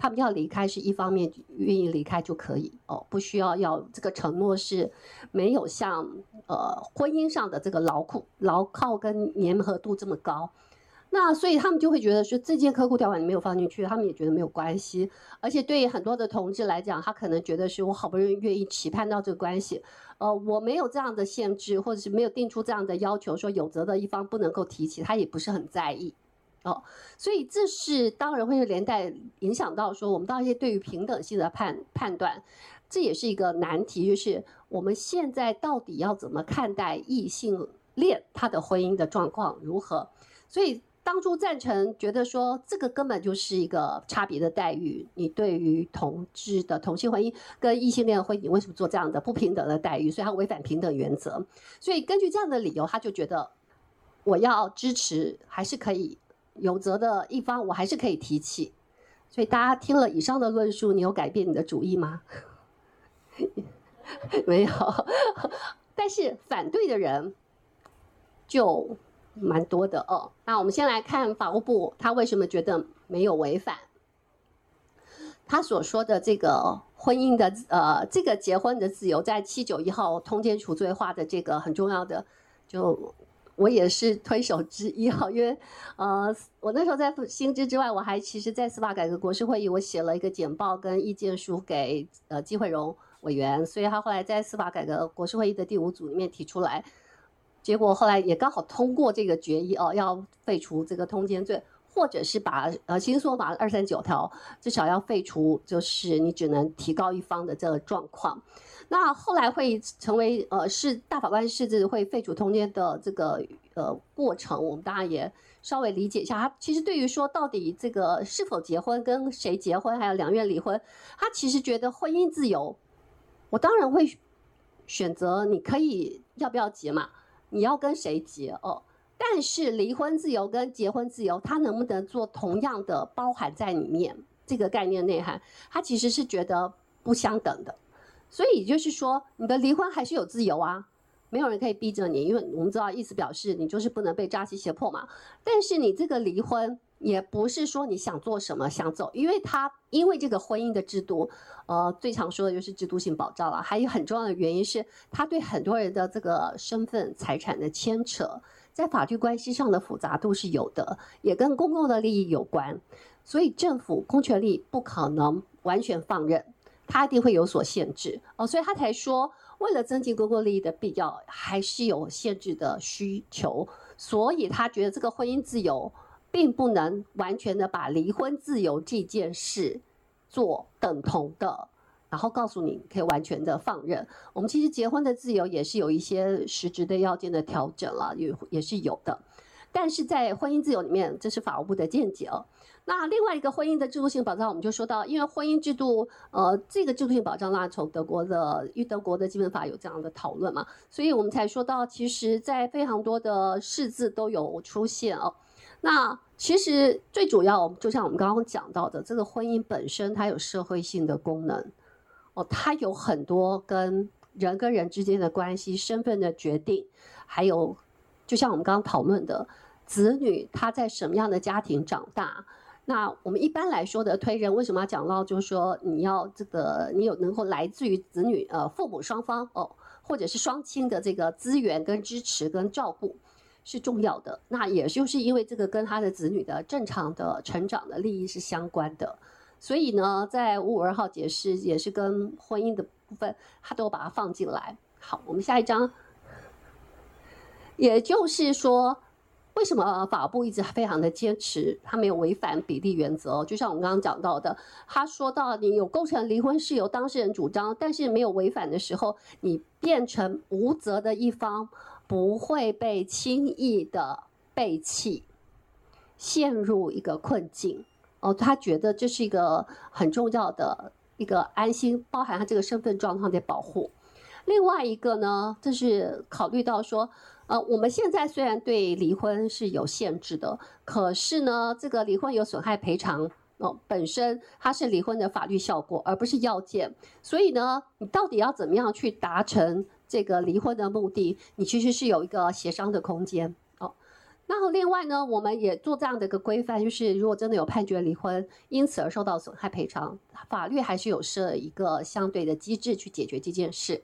他们要离开是一方面愿意离开就可以哦，不需要要这个承诺是没有像呃婚姻上的这个牢固牢靠跟粘合度这么高，那所以他们就会觉得说这件客户条款你没有放进去，他们也觉得没有关系，而且对于很多的同志来讲，他可能觉得是我好不容易愿意期盼到这个关系，呃，我没有这样的限制，或者是没有定出这样的要求，说有责的一方不能够提起，他也不是很在意。哦，所以这是当然会连带影响到说，我们当然对于平等性的判判断，这也是一个难题，就是我们现在到底要怎么看待异性恋他的婚姻的状况如何？所以当初赞成觉得说，这个根本就是一个差别的待遇，你对于同志的同性婚姻跟异性恋的婚姻，你为什么做这样的不平等的待遇？所以他违反平等原则。所以根据这样的理由，他就觉得我要支持还是可以。有责的一方，我还是可以提起。所以大家听了以上的论述，你有改变你的主意吗？没有。但是反对的人就蛮多的哦。那我们先来看法务部，他为什么觉得没有违反？他所说的这个婚姻的呃，这个结婚的自由，在七九一号通奸除罪化的这个很重要的就。我也是推手之一哈，因为，呃，我那时候在新知之外，我还其实，在司法改革国事会议，我写了一个简报跟意见书给呃季慧荣委员，所以他后来在司法改革国事会议的第五组里面提出来，结果后来也刚好通过这个决议哦，要废除这个通奸罪，或者是把呃新说法二三九条至少要废除，就是你只能提高一方的这个状况。那后来会成为呃是大法官释字会废除通奸的这个呃过程，我们当然也稍微理解一下。他其实对于说到底这个是否结婚、跟谁结婚，还有两愿离婚，他其实觉得婚姻自由，我当然会选择你可以要不要结嘛，你要跟谁结哦。但是离婚自由跟结婚自由，他能不能做同样的包含在里面？这个概念内涵，他其实是觉得不相等的。所以也就是说，你的离婚还是有自由啊，没有人可以逼着你，因为我们知道意思表示你就是不能被扎西胁迫嘛。但是你这个离婚也不是说你想做什么想走，因为他因为这个婚姻的制度，呃，最常说的就是制度性保障了。还有很重要的原因是，他对很多人的这个身份财产的牵扯，在法律关系上的复杂度是有的，也跟公共的利益有关。所以政府公权力不可能完全放任。他一定会有所限制哦，所以他才说，为了增进公共利益的必要，还是有限制的需求。所以他觉得这个婚姻自由，并不能完全的把离婚自由这件事做等同的，然后告诉你可以完全的放任。我们其实结婚的自由也是有一些实质的要件的调整了，也也是有的。但是在婚姻自由里面，这是法务部的见解哦。那另外一个婚姻的制度性保障，我们就说到，因为婚姻制度，呃，这个制度性保障呢，从德国的，因为德国的基本法有这样的讨论嘛，所以我们才说到，其实，在非常多的释字都有出现哦。那其实最主要，就像我们刚刚讲到的，这个婚姻本身它有社会性的功能哦，它有很多跟人跟人之间的关系、身份的决定，还有就像我们刚刚讨论的，子女他在什么样的家庭长大。那我们一般来说的推人，为什么要讲到？就是说你要这个，你有能够来自于子女呃父母双方哦，或者是双亲的这个资源跟支持跟照顾是重要的。那也就是因为这个跟他的子女的正常的成长的利益是相关的，所以呢，在五五二号解释也是跟婚姻的部分，他都把它放进来。好，我们下一章，也就是说。为什么法部一直非常的坚持，他没有违反比例原则？就像我们刚刚讲到的，他说到你有构成离婚是由当事人主张，但是没有违反的时候，你变成无责的一方，不会被轻易的背弃，陷入一个困境。哦，他觉得这是一个很重要的一个安心，包含他这个身份状况的保护。另外一个呢，就是考虑到说。呃，我们现在虽然对离婚是有限制的，可是呢，这个离婚有损害赔偿哦，本身它是离婚的法律效果，而不是要件。所以呢，你到底要怎么样去达成这个离婚的目的？你其实是有一个协商的空间哦。那另外呢，我们也做这样的一个规范，就是如果真的有判决离婚，因此而受到损害赔偿，法律还是有设一个相对的机制去解决这件事。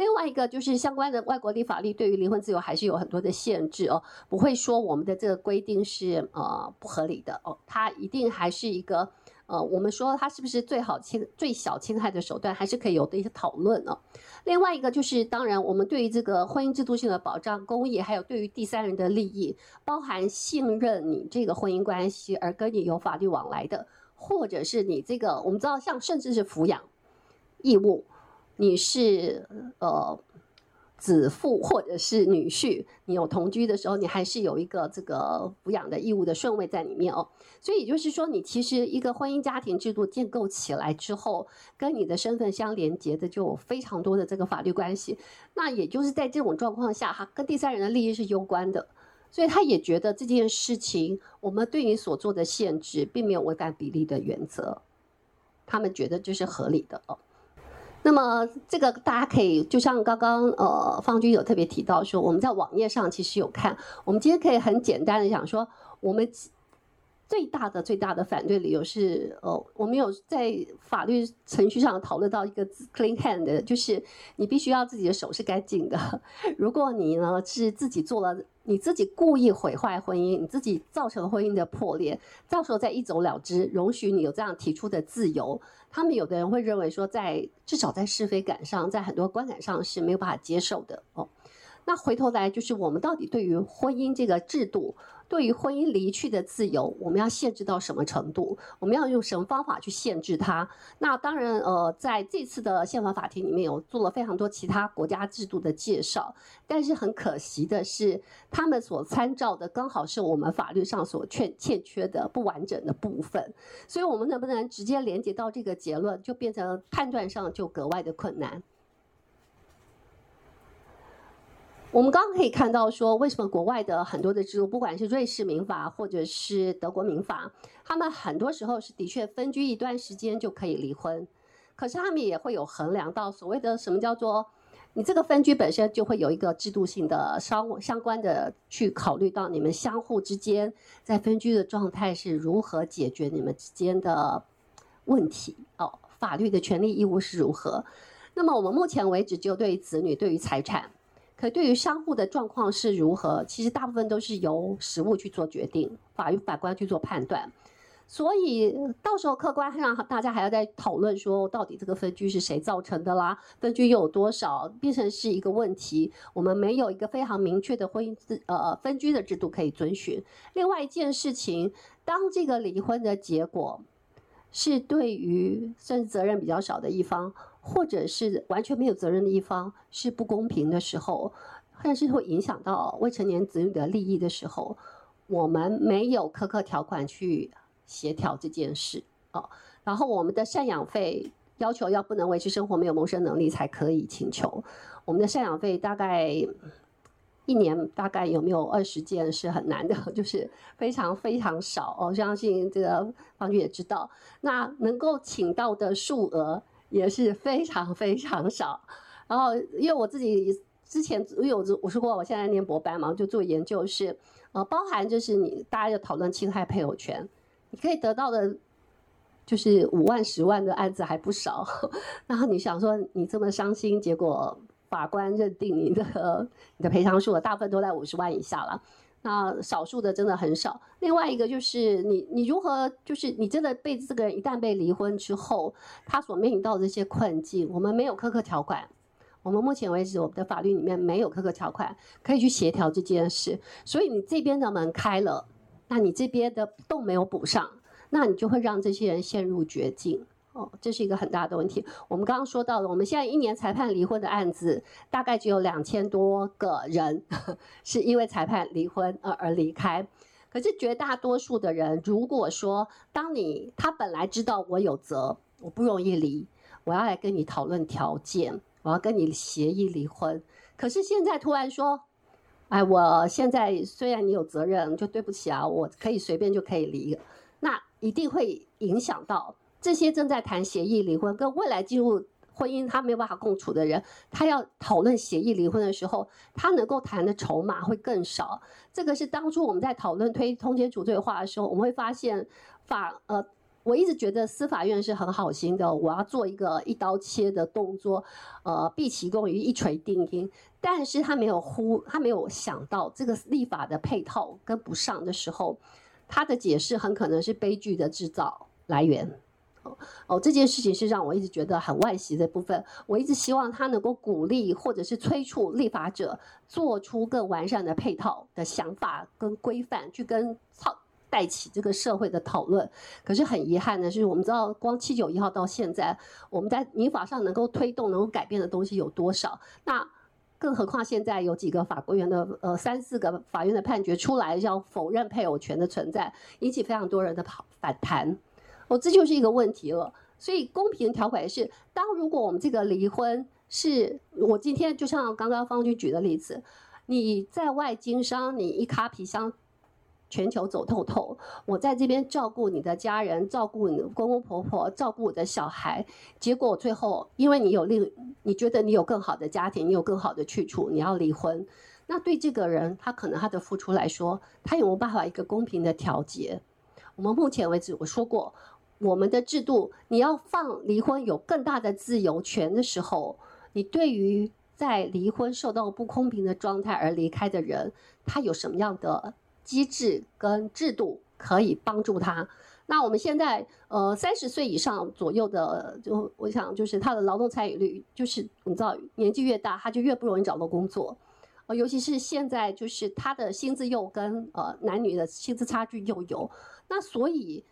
另外一个就是相关的外国的法律对于离婚自由还是有很多的限制哦，不会说我们的这个规定是呃不合理的哦，它一定还是一个呃，我们说它是不是最好侵最小侵害的手段，还是可以有的一些讨论哦。另外一个就是当然我们对于这个婚姻制度性的保障、公益，还有对于第三人的利益，包含信任你这个婚姻关系而跟你有法律往来的，或者是你这个我们知道像甚至是抚养义务。你是呃子父或者是女婿，你有同居的时候，你还是有一个这个抚养的义务的顺位在里面哦。所以也就是说，你其实一个婚姻家庭制度建构起来之后，跟你的身份相连接的就有非常多的这个法律关系。那也就是在这种状况下，哈，跟第三人的利益是攸关的。所以他也觉得这件事情，我们对你所做的限制，并没有违反比例的原则，他们觉得这是合理的哦。那么这个大家可以，就像刚刚呃方军有特别提到说，我们在网页上其实有看，我们今天可以很简单的讲说，我们最大的最大的反对理由是，呃，我们有在法律程序上讨论到一个 clean hand，就是你必须要自己的手是干净的，如果你呢是自己做了。你自己故意毁坏婚姻，你自己造成婚姻的破裂，到时候再一走了之，容许你有这样提出的自由，他们有的人会认为说在，至少在是非感上，在很多观感上是没有办法接受的哦。那回头来就是我们到底对于婚姻这个制度。对于婚姻离去的自由，我们要限制到什么程度？我们要用什么方法去限制它？那当然，呃，在这次的宪法法庭里面有做了非常多其他国家制度的介绍，但是很可惜的是，他们所参照的刚好是我们法律上所欠欠缺的不完整的部分，所以我们能不能直接连接到这个结论，就变成判断上就格外的困难。我们刚刚可以看到，说为什么国外的很多的制度，不管是瑞士民法或者是德国民法，他们很多时候是的确分居一段时间就可以离婚，可是他们也会有衡量到所谓的什么叫做你这个分居本身就会有一个制度性的相相关的去考虑到你们相互之间在分居的状态是如何解决你们之间的问题哦，法律的权利义务是如何。那么我们目前为止就对于子女对于财产。可对于商户的状况是如何，其实大部分都是由实务去做决定，法律法官去做判断。所以到时候客观上大家还要再讨论说，到底这个分居是谁造成的啦？分居又有多少，变成是一个问题。我们没有一个非常明确的婚姻制呃分居的制度可以遵循。另外一件事情，当这个离婚的结果是对于甚至责任比较少的一方。或者是完全没有责任的一方是不公平的时候，但是会影响到未成年子女的利益的时候，我们没有苛刻条款去协调这件事哦。然后我们的赡养费要求要不能维持生活，没有谋生能力才可以请求。我们的赡养费大概一年大概有没有二十件是很难的，就是非常非常少哦。相信这个方局也知道，那能够请到的数额。也是非常非常少，然后因为我自己之前因为我我说过我现在念博班嘛，就做研究是，呃，包含就是你大家要讨论侵害配偶权，你可以得到的，就是五万十万的案子还不少，然后你想说你这么伤心，结果法官认定你的你的赔偿数额大部分都在五十万以下了，那少数的真的很少。另外一个就是你你如何就是你真的被这个人一旦被离婚之后，他所面临到这些困境，我们没有苛刻条款。我们目前为止，我们的法律里面没有苛刻条款可以去协调这件事。所以你这边的门开了，那你这边的洞没有补上，那你就会让这些人陷入绝境。哦，这是一个很大的问题。我们刚刚说到了，我们现在一年裁判离婚的案子大概只有两千多个人 是因为裁判离婚而而离开。可是绝大多数的人，如果说当你他本来知道我有责，我不容易离，我要来跟你讨论条件，我要跟你协议离婚。可是现在突然说，哎，我现在虽然你有责任，就对不起啊，我可以随便就可以离，那一定会影响到。这些正在谈协议离婚，跟未来进入婚姻他没有办法共处的人，他要讨论协议离婚的时候，他能够谈的筹码会更少。这个是当初我们在讨论推通奸除罪化的时候，我们会发现法呃，我一直觉得司法院是很好心的，我要做一个一刀切的动作，呃，毕其功于一锤定音。但是他没有呼，他没有想到这个立法的配套跟不上的时候，他的解释很可能是悲剧的制造来源。哦，这件事情是让我一直觉得很惋惜的部分。我一直希望他能够鼓励或者是催促立法者做出更完善的配套的想法跟规范，去跟操带起这个社会的讨论。可是很遗憾的是，我们知道光七九一号到现在，我们在民法上能够推动、能够改变的东西有多少？那更何况现在有几个法国院的呃三四个法院的判决出来，要否认配偶权的存在，引起非常多人的反反弹。哦，这就是一个问题了。所以公平条款是，当如果我们这个离婚是，我今天就像刚刚方军举的例子，你在外经商，你一卡皮箱，全球走透透，我在这边照顾你的家人，照顾你的公公婆婆，照顾我的小孩，结果最后因为你有另，你觉得你有更好的家庭，你有更好的去处，你要离婚，那对这个人，他可能他的付出来说，他有没有办法一个公平的调节？我们目前为止，我说过。我们的制度，你要放离婚有更大的自由权的时候，你对于在离婚受到不公平的状态而离开的人，他有什么样的机制跟制度可以帮助他？那我们现在呃三十岁以上左右的，就我想就是他的劳动参与率，就是你知道年纪越大，他就越不容易找到工作，呃，尤其是现在就是他的薪资又跟呃男女的薪资差距又有，那所以。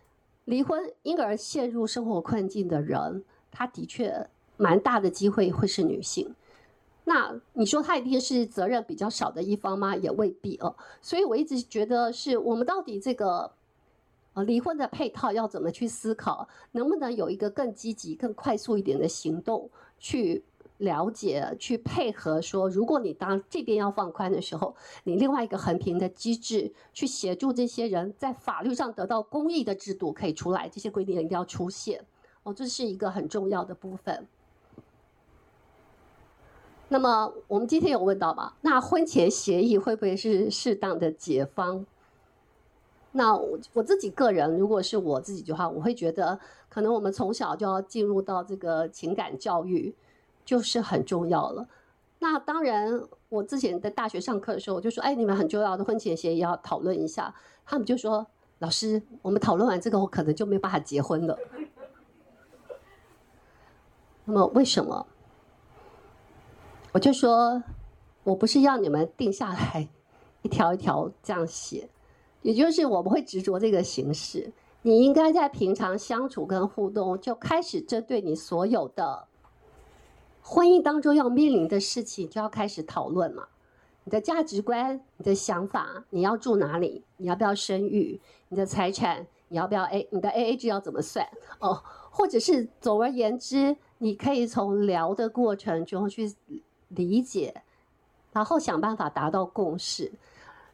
离婚因而陷入生活困境的人，他的确蛮大的机会会是女性。那你说他一定是责任比较少的一方吗？也未必哦。所以我一直觉得是我们到底这个呃离婚的配套要怎么去思考，能不能有一个更积极、更快速一点的行动去。了解，去配合说，如果你当这边要放宽的时候，你另外一个横平的机制去协助这些人在法律上得到公益的制度可以出来，这些规定一定要出现哦，这是一个很重要的部分。那么我们今天有问到吗？那婚前协议会不会是适当的解方？那我我自己个人，如果是我自己的话，我会觉得可能我们从小就要进入到这个情感教育。就是很重要了。那当然，我之前在大学上课的时候，我就说：“哎，你们很重要的婚前协议要讨论一下。”他们就说：“老师，我们讨论完这个，我可能就没办法结婚了。”那么为什么？我就说，我不是要你们定下来一条一条这样写，也就是我不会执着这个形式。你应该在平常相处跟互动，就开始针对你所有的。婚姻当中要面临的事情就要开始讨论了，你的价值观、你的想法，你要住哪里？你要不要生育？你的财产，你要不要 A？你的 AA 制要怎么算？哦，或者是总而言之，你可以从聊的过程中去理解，然后想办法达到共识。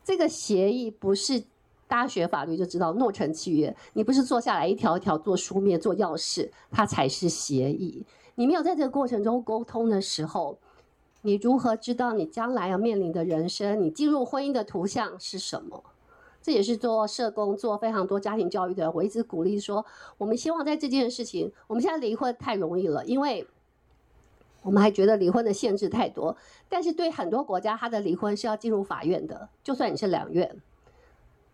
这个协议不是大学法律就知道诺成契约，你不是坐下来一条一条做书面做钥匙，它才是协议。你没有在这个过程中沟通的时候，你如何知道你将来要面临的人生？你进入婚姻的图像是什么？这也是做社工、做非常多家庭教育的，我一直鼓励说，我们希望在这件事情，我们现在离婚太容易了，因为我们还觉得离婚的限制太多，但是对很多国家，他的离婚是要进入法院的，就算你是两院，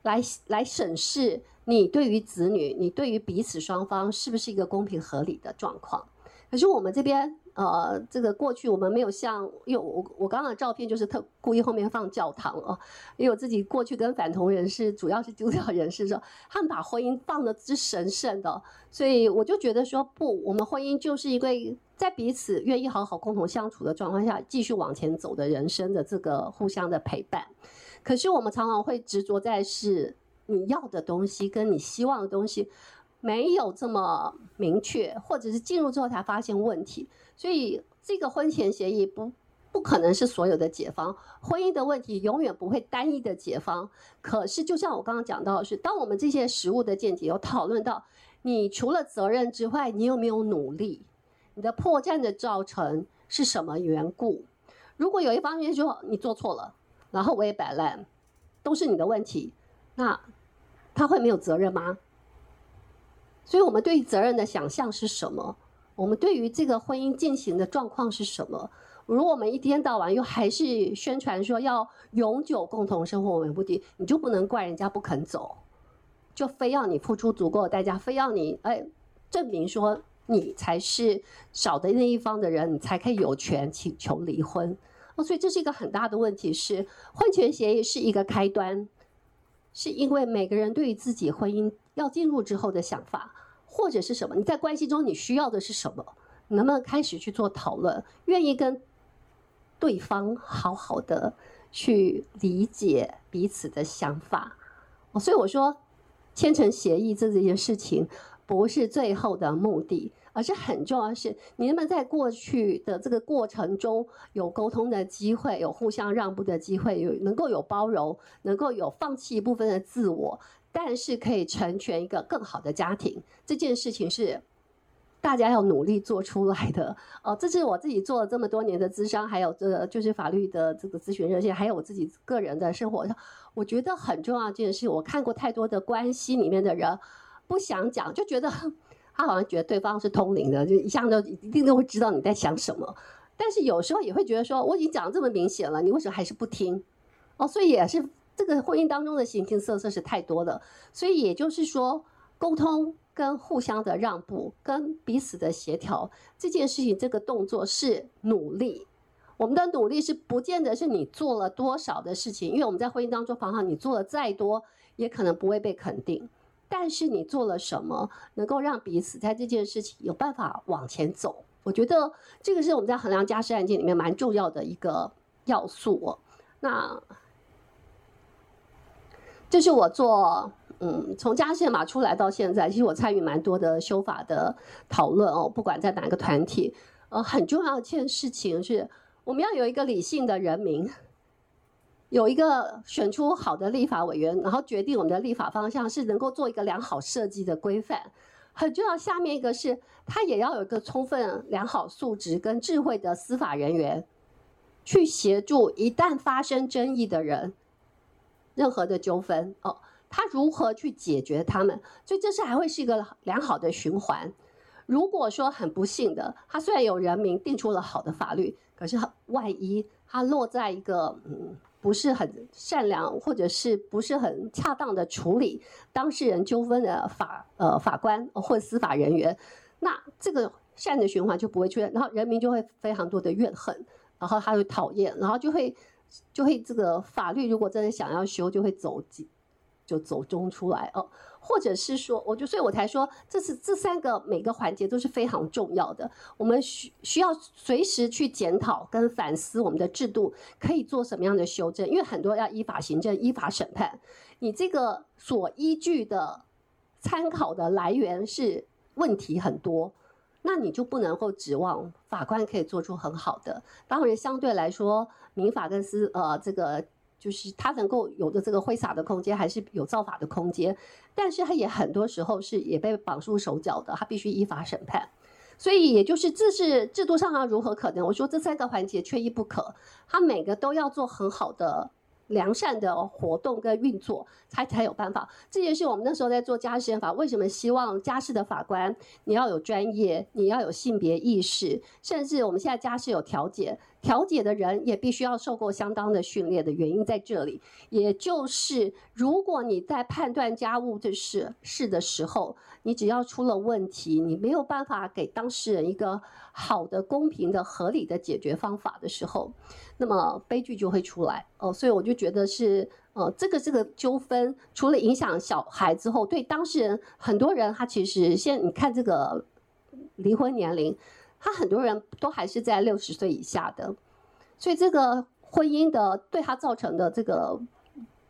来来审视你对于子女，你对于彼此双方是不是一个公平合理的状况。可是我们这边。呃，这个过去我们没有像，因为我我刚刚的照片就是特故意后面放教堂哦，因为我自己过去跟反同人士，主要是基督教人士说，他们把婚姻放的之神圣的，所以我就觉得说不，我们婚姻就是一个在彼此愿意好好共同相处的状况下继续往前走的人生的这个互相的陪伴。可是我们常常会执着在是你要的东西跟你希望的东西没有这么明确，或者是进入之后才发现问题。所以，这个婚前协议不不可能是所有的解方。婚姻的问题永远不会单一的解方。可是，就像我刚刚讲到的是，当我们这些实务的见解有讨论到，你除了责任之外，你有没有努力？你的破绽的造成是什么缘故？如果有一方面说你做错了，然后我也摆烂，都是你的问题，那他会没有责任吗？所以我们对于责任的想象是什么？我们对于这个婚姻进行的状况是什么？如果我们一天到晚又还是宣传说要永久共同生活为目的，你就不能怪人家不肯走，就非要你付出足够的代价，非要你哎证明说你才是少的那一方的人，你才可以有权请求离婚。哦，所以这是一个很大的问题是，是婚前协议是一个开端，是因为每个人对于自己婚姻要进入之后的想法。或者是什么？你在关系中你需要的是什么？能不能开始去做讨论？愿意跟对方好好的去理解彼此的想法。所以我说，签成协议这件事情不是最后的目的，而是很重要是，你能不能在过去的这个过程中有沟通的机会，有互相让步的机会，有能够有包容，能够有放弃一部分的自我。但是可以成全一个更好的家庭，这件事情是大家要努力做出来的哦。这是我自己做了这么多年的咨商，还有这就是法律的这个咨询热线，还有我自己个人的生活上，我觉得很重要这件事。我看过太多的关系里面的人不想讲，就觉得他好像觉得对方是通灵的，就一向都一定都会知道你在想什么。但是有时候也会觉得说，我已经讲这么明显了，你为什么还是不听？哦，所以也是。这个婚姻当中的形形色色是太多了，所以也就是说，沟通跟互相的让步，跟彼此的协调这件事情，这个动作是努力。我们的努力是不见得是你做了多少的事情，因为我们在婚姻当中，往往你做了再多，也可能不会被肯定。但是你做了什么，能够让彼此在这件事情有办法往前走？我觉得这个是我们在衡量家事案件里面蛮重要的一个要素。那。这是我做，嗯，从加宪法出来到现在，其实我参与蛮多的修法的讨论哦，不管在哪个团体，呃，很重要一件事情是，我们要有一个理性的人民，有一个选出好的立法委员，然后决定我们的立法方向，是能够做一个良好设计的规范。很重要，下面一个是，他也要有一个充分良好素质跟智慧的司法人员，去协助一旦发生争议的人。任何的纠纷哦，他如何去解决他们？所以这是还会是一个良好的循环。如果说很不幸的，他虽然有人民定出了好的法律，可是万一他落在一个嗯不是很善良或者是不是很恰当的处理当事人纠纷的法呃法官或司法人员，那这个善的循环就不会出现，然后人民就会非常多的怨恨，然后他会讨厌，然后就会。就会这个法律如果真的想要修，就会走就走中出来哦，或者是说，我就所以我才说，这是这三个每个环节都是非常重要的，我们需需要随时去检讨跟反思我们的制度可以做什么样的修正，因为很多要依法行政、依法审判，你这个所依据的参考的来源是问题很多。那你就不能够指望法官可以做出很好的。当然，相对来说，民法跟司呃这个就是他能够有的这个挥洒的空间，还是有造法的空间。但是他也很多时候是也被绑住手脚的，他必须依法审判。所以也就是这是制度上如何可能？我说这三个环节缺一不可，他每个都要做很好的良善的活动跟运作，才才有办法。这也是我们那时候在做家事法，为什么希望家事的法官你要有专业，你要有性别意识，甚至我们现在家事有调解，调解的人也必须要受过相当的训练的原因在这里。也就是如果你在判断家务的事事的时候，你只要出了问题，你没有办法给当事人一个好的、公平的、合理的解决方法的时候，那么悲剧就会出来哦，所以我就觉得是呃，这个这个纠纷除了影响小孩之后，对当事人很多人他其实现你看这个离婚年龄，他很多人都还是在六十岁以下的，所以这个婚姻的对他造成的这个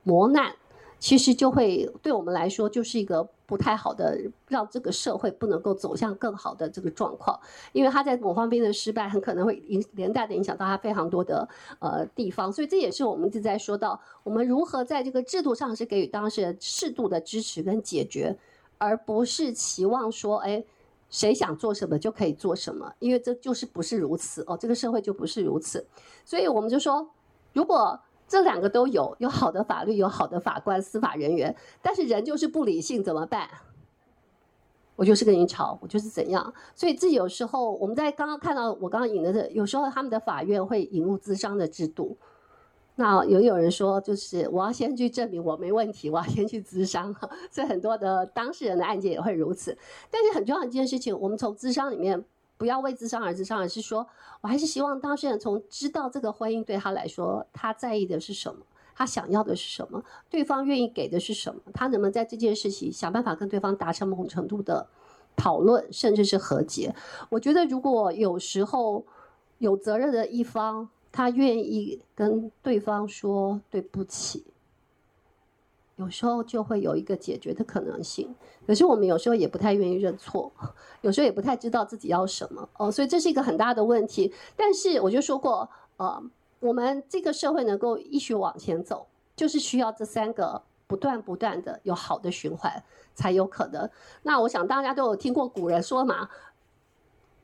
磨难，其实就会对我们来说就是一个。不太好的，让这个社会不能够走向更好的这个状况，因为他在某方面的失败，很可能会影连带的影响到他非常多的呃地方，所以这也是我们一直在说到，我们如何在这个制度上是给予当事人适度的支持跟解决，而不是期望说，哎，谁想做什么就可以做什么，因为这就是不是如此哦，这个社会就不是如此，所以我们就说，如果。这两个都有，有好的法律，有好的法官、司法人员，但是人就是不理性，怎么办？我就是跟你吵，我就是怎样。所以这有时候我们在刚刚看到我刚刚引的，有时候他们的法院会引入咨商的制度。那有有人说，就是我要先去证明我没问题，我要先去咨商。所以很多的当事人的案件也会如此。但是很重要一件事情，我们从咨商里面。不要为咨商而咨商，而是说，我还是希望当事人从知道这个婚姻对他来说，他在意的是什么，他想要的是什么，对方愿意给的是什么，他能不能在这件事情想办法跟对方达成某种程度的讨论，甚至是和解。我觉得，如果有时候有责任的一方，他愿意跟对方说对不起。有时候就会有一个解决的可能性，可是我们有时候也不太愿意认错，有时候也不太知道自己要什么哦，所以这是一个很大的问题。但是我就说过，呃，我们这个社会能够继续往前走，就是需要这三个不断不断的有好的循环才有可能。那我想大家都有听过古人说嘛，“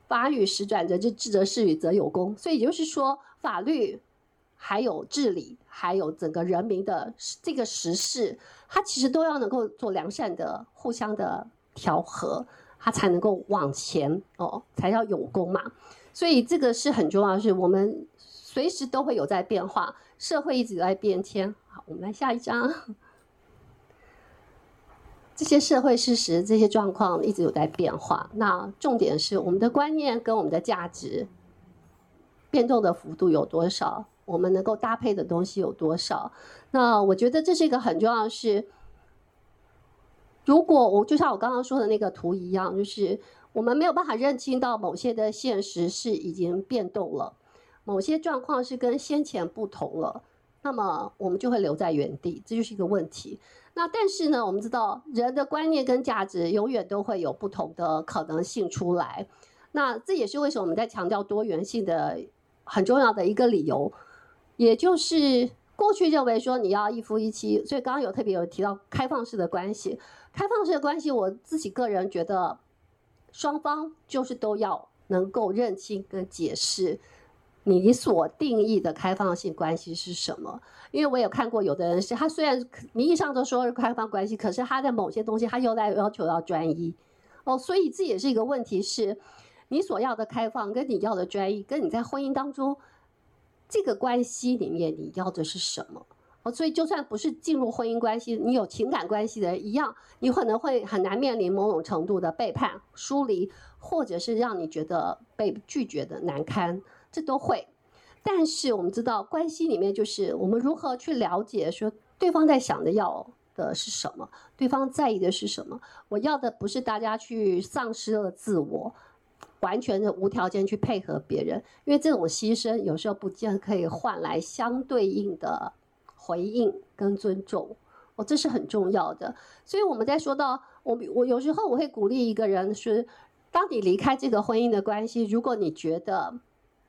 法与时转则之，治则事与则有功”，所以也就是说法律。还有治理，还有整个人民的这个时事，它其实都要能够做良善的、互相的调和，它才能够往前哦，才要有功嘛。所以这个是很重要的，是我们随时都会有在变化，社会一直在变迁。好，我们来下一张，这些社会事实、这些状况一直有在变化。那重点是我们的观念跟我们的价值变动的幅度有多少？我们能够搭配的东西有多少？那我觉得这是一个很重要的事。如果我就像我刚刚说的那个图一样，就是我们没有办法认清到某些的现实是已经变动了，某些状况是跟先前不同了，那么我们就会留在原地，这就是一个问题。那但是呢，我们知道人的观念跟价值永远都会有不同的可能性出来。那这也是为什么我们在强调多元性的很重要的一个理由。也就是过去认为说你要一夫一妻，所以刚刚有特别有提到开放式的关系。开放式的关系，我自己个人觉得，双方就是都要能够认清跟解释你所定义的开放性关系是什么。因为我有看过有的人是他虽然名义上都说是开放关系，可是他在某些东西他又在要求要专一哦，所以这也是一个问题是，你所要的开放跟你要的专一，跟你在婚姻当中。这个关系里面你要的是什么？哦，所以就算不是进入婚姻关系，你有情感关系的人一样，你可能会很难面临某种程度的背叛、疏离，或者是让你觉得被拒绝的难堪，这都会。但是我们知道，关系里面就是我们如何去了解，说对方在想的要的是什么，对方在意的是什么。我要的不是大家去丧失了自我。完全的无条件去配合别人，因为这种牺牲有时候不见可以换来相对应的回应跟尊重，哦，这是很重要的。所以我们在说到我，我有时候我会鼓励一个人是，当你离开这个婚姻的关系，如果你觉得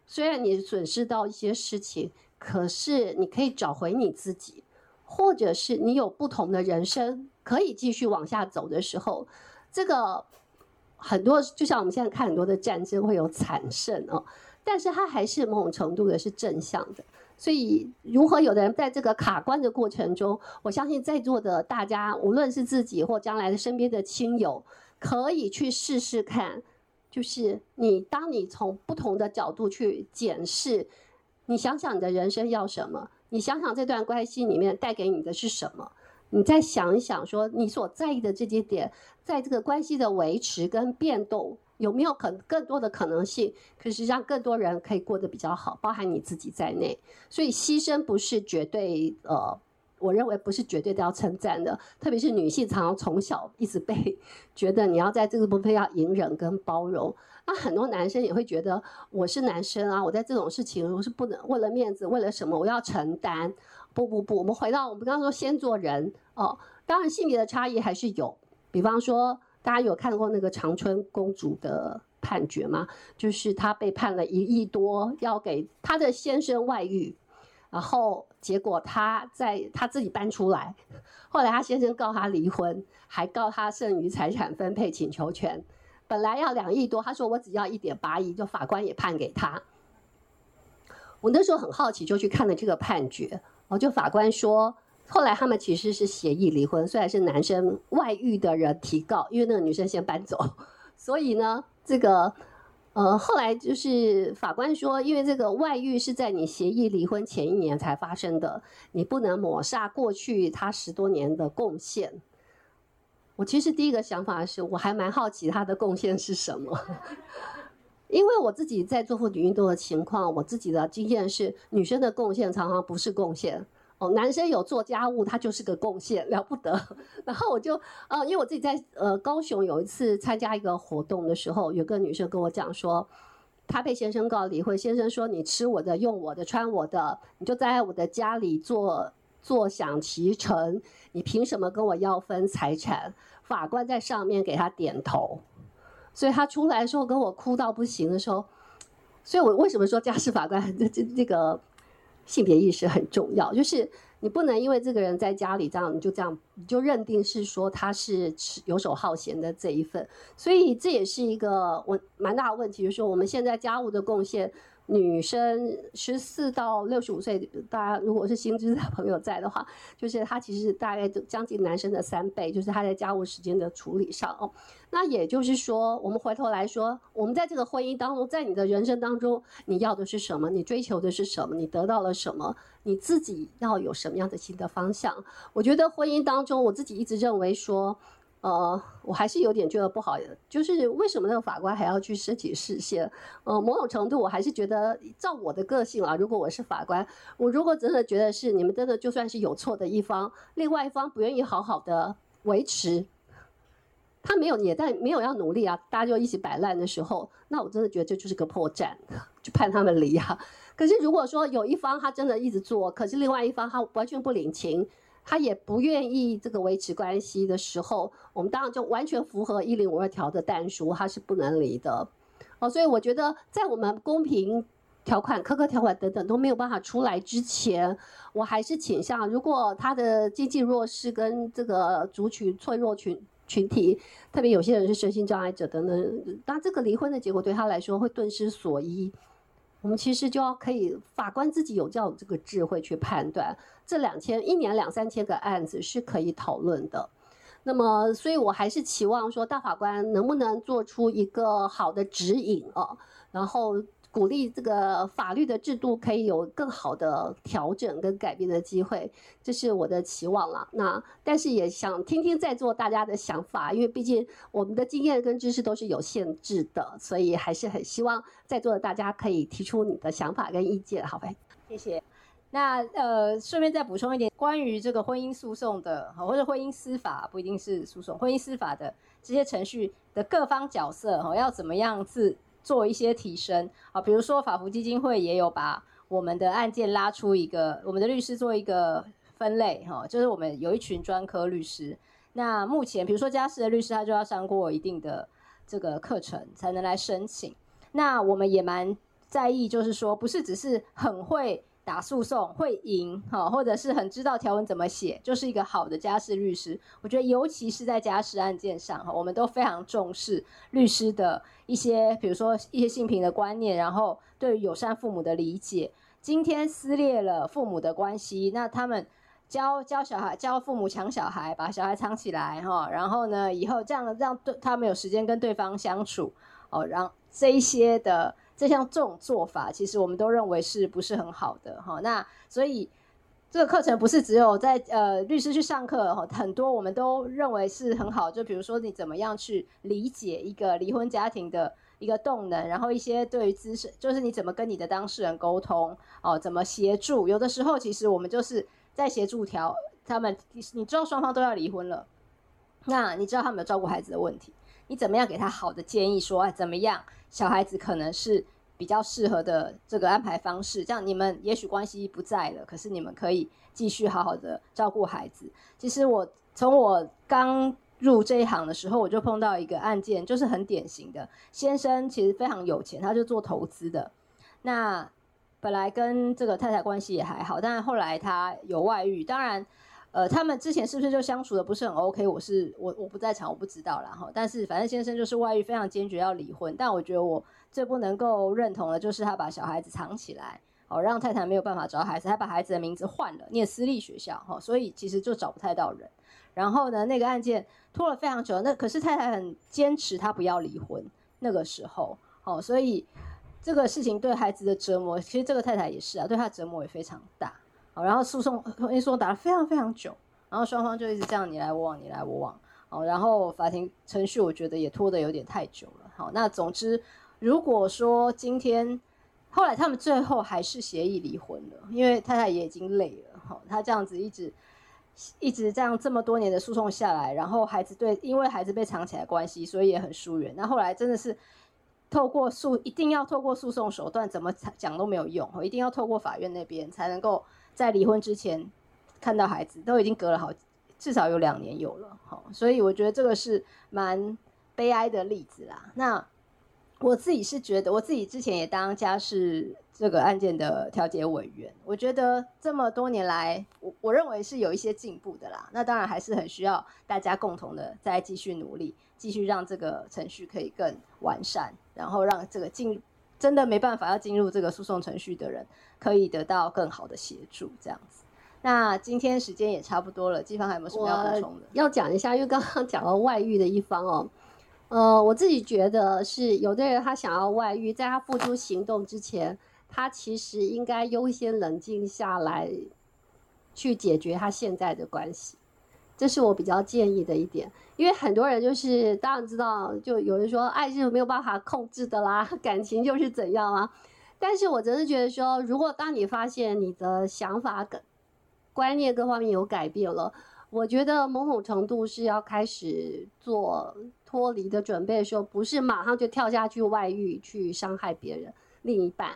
虽然你损失到一些事情，可是你可以找回你自己，或者是你有不同的人生可以继续往下走的时候，这个。很多就像我们现在看很多的战争会有惨胜哦，但是它还是某种程度的是正向的。所以，如何有的人在这个卡关的过程中，我相信在座的大家，无论是自己或将来的身边的亲友，可以去试试看。就是你，当你从不同的角度去检视，你想想你的人生要什么？你想想这段关系里面带给你的是什么？你再想一想，说你所在意的这些点，在这个关系的维持跟变动。有没有可更多的可能性，可是让更多人可以过得比较好，包含你自己在内。所以牺牲不是绝对，呃，我认为不是绝对都要称赞的。特别是女性，常常从小一直被 觉得你要在这个部分要隐忍跟包容。那很多男生也会觉得我是男生啊，我在这种事情我是不能为了面子，为了什么我要承担？不不不，我们回到我们刚刚说先做人哦。当然性别的差异还是有，比方说。大家有看过那个长春公主的判决吗？就是她被判了一亿多，要给她的先生外遇，然后结果他在他自己搬出来，后来他先生告他离婚，还告他剩余财产分配请求权，本来要两亿多，他说我只要一点八亿，就法官也判给他。我那时候很好奇，就去看了这个判决，我就法官说。后来他们其实是协议离婚，虽然是男生外遇的人提告，因为那个女生先搬走，所以呢，这个呃后来就是法官说，因为这个外遇是在你协议离婚前一年才发生的，你不能抹杀过去他十多年的贡献。我其实第一个想法是，我还蛮好奇他的贡献是什么，因为我自己在做妇女运动的情况，我自己的经验是，女生的贡献常常不是贡献。哦，男生有做家务，他就是个贡献，了不得。然后我就，呃，因为我自己在呃高雄有一次参加一个活动的时候，有个女生跟我讲说，她被先生告离婚，先生说你吃我的、用我的、穿我的，你就在我的家里坐坐享其成，你凭什么跟我要分财产？法官在上面给他点头，所以他出来的时候跟我哭到不行的时候，所以我为什么说家事法官 这这这个？性别意识很重要，就是你不能因为这个人在家里这样，你就这样你就认定是说他是游手好闲的这一份，所以这也是一个我蛮大的问题，就是说我们现在家务的贡献。女生十四到六十五岁，大家如果是新知的朋友在的话，就是她其实大概就将近男生的三倍，就是她在家务时间的处理上哦。那也就是说，我们回头来说，我们在这个婚姻当中，在你的人生当中，你要的是什么？你追求的是什么？你得到了什么？你自己要有什么样的新的方向？我觉得婚姻当中，我自己一直认为说。呃，我还是有点觉得不好，就是为什么那个法官还要去申请释宪？呃，某种程度我还是觉得，照我的个性啊，如果我是法官，我如果真的觉得是你们真的就算是有错的一方，另外一方不愿意好好的维持，他没有也在没有要努力啊，大家就一起摆烂的时候，那我真的觉得这就是个破绽，就判他们离啊。可是如果说有一方他真的一直做，可是另外一方他完全不领情。他也不愿意这个维持关系的时候，我们当然就完全符合一零五二条的但书，他是不能离的。哦，所以我觉得在我们公平条款、苛刻条款等等都没有办法出来之前，我还是倾向，如果他的经济弱势跟这个族群脆弱群群体，特别有些人是身心障碍者等等，那这个离婚的结果对他来说会顿失所依。我们其实就要可以，法官自己有叫这个智慧去判断，这两千一年两三千个案子是可以讨论的。那么，所以我还是期望说，大法官能不能做出一个好的指引啊，然后。鼓励这个法律的制度可以有更好的调整跟改变的机会，这是我的期望了。那但是也想听听在座大家的想法，因为毕竟我们的经验跟知识都是有限制的，所以还是很希望在座的大家可以提出你的想法跟意见，好吧？谢谢。那呃，顺便再补充一点，关于这个婚姻诉讼的，或者婚姻司法不一定是诉讼，婚姻司法的这些程序的各方角色，哈，要怎么样自。做一些提升啊，比如说法福基金会也有把我们的案件拉出一个，我们的律师做一个分类哈，就是我们有一群专科律师。那目前比如说家事的律师，他就要上过一定的这个课程才能来申请。那我们也蛮在意，就是说不是只是很会打诉讼会赢，哈，或者是很知道条文怎么写，就是一个好的家事律师。我觉得，尤其是在家事案件上，哈，我们都非常重视律师的一些，比如说一些性平的观念，然后对于友善父母的理解。今天撕裂了父母的关系，那他们教教小孩，教父母抢小孩，把小孩藏起来，哈，然后呢，以后这样让对他们有时间跟对方相处，哦，让这一些的。这项这种做法，其实我们都认为是不是很好的哈？那所以这个课程不是只有在呃律师去上课哈，很多我们都认为是很好。就比如说你怎么样去理解一个离婚家庭的一个动能，然后一些对于资深，就是你怎么跟你的当事人沟通哦，怎么协助？有的时候其实我们就是在协助调他们。你知道双方都要离婚了，那你知道他们有照顾孩子的问题。你怎么样给他好的建议？说，哎，怎么样，小孩子可能是比较适合的这个安排方式。这样你们也许关系不在了，可是你们可以继续好好的照顾孩子。其实我从我刚入这一行的时候，我就碰到一个案件，就是很典型的，先生其实非常有钱，他就做投资的。那本来跟这个太太关系也还好，但是后来他有外遇，当然。呃，他们之前是不是就相处的不是很 OK？我是我我不在场，我不知道啦哈。但是反正先生就是外遇，非常坚决要离婚。但我觉得我最不能够认同的就是他把小孩子藏起来，哦，让太太没有办法找孩子，他把孩子的名字换了，念私立学校哈，所以其实就找不太到人。然后呢，那个案件拖了非常久，那可是太太很坚持，他不要离婚。那个时候，哦，所以这个事情对孩子的折磨，其实这个太太也是啊，对他的折磨也非常大。然后诉讼，诉讼打了非常非常久，然后双方就一直这样你来我往，你来我往，哦，然后法庭程序我觉得也拖得有点太久了，好，那总之，如果说今天后来他们最后还是协议离婚了，因为太太也已经累了，好，他这样子一直一直这样这么多年的诉讼下来，然后孩子对，因为孩子被藏起来关系，所以也很疏远，那后来真的是透过诉，一定要透过诉讼手段，怎么讲都没有用，一定要透过法院那边才能够。在离婚之前看到孩子都已经隔了好至少有两年有了，好，所以我觉得这个是蛮悲哀的例子啦。那我自己是觉得，我自己之前也当家事这个案件的调解委员，我觉得这么多年来，我我认为是有一些进步的啦。那当然还是很需要大家共同的再继续努力，继续让这个程序可以更完善，然后让这个进。真的没办法要进入这个诉讼程序的人，可以得到更好的协助，这样子。那今天时间也差不多了，季芳还有没有什么要补充的？要讲一下，因为刚刚讲到外遇的一方哦，呃，我自己觉得是有的人他想要外遇，在他付出行动之前，他其实应该优先冷静下来，去解决他现在的关系。这是我比较建议的一点，因为很多人就是当然知道，就有人说爱是没有办法控制的啦，感情就是怎样啊。但是我则是觉得说，如果当你发现你的想法跟观念各方面有改变了，我觉得某种程度是要开始做脱离的准备的时候，不是马上就跳下去外遇去伤害别人另一半，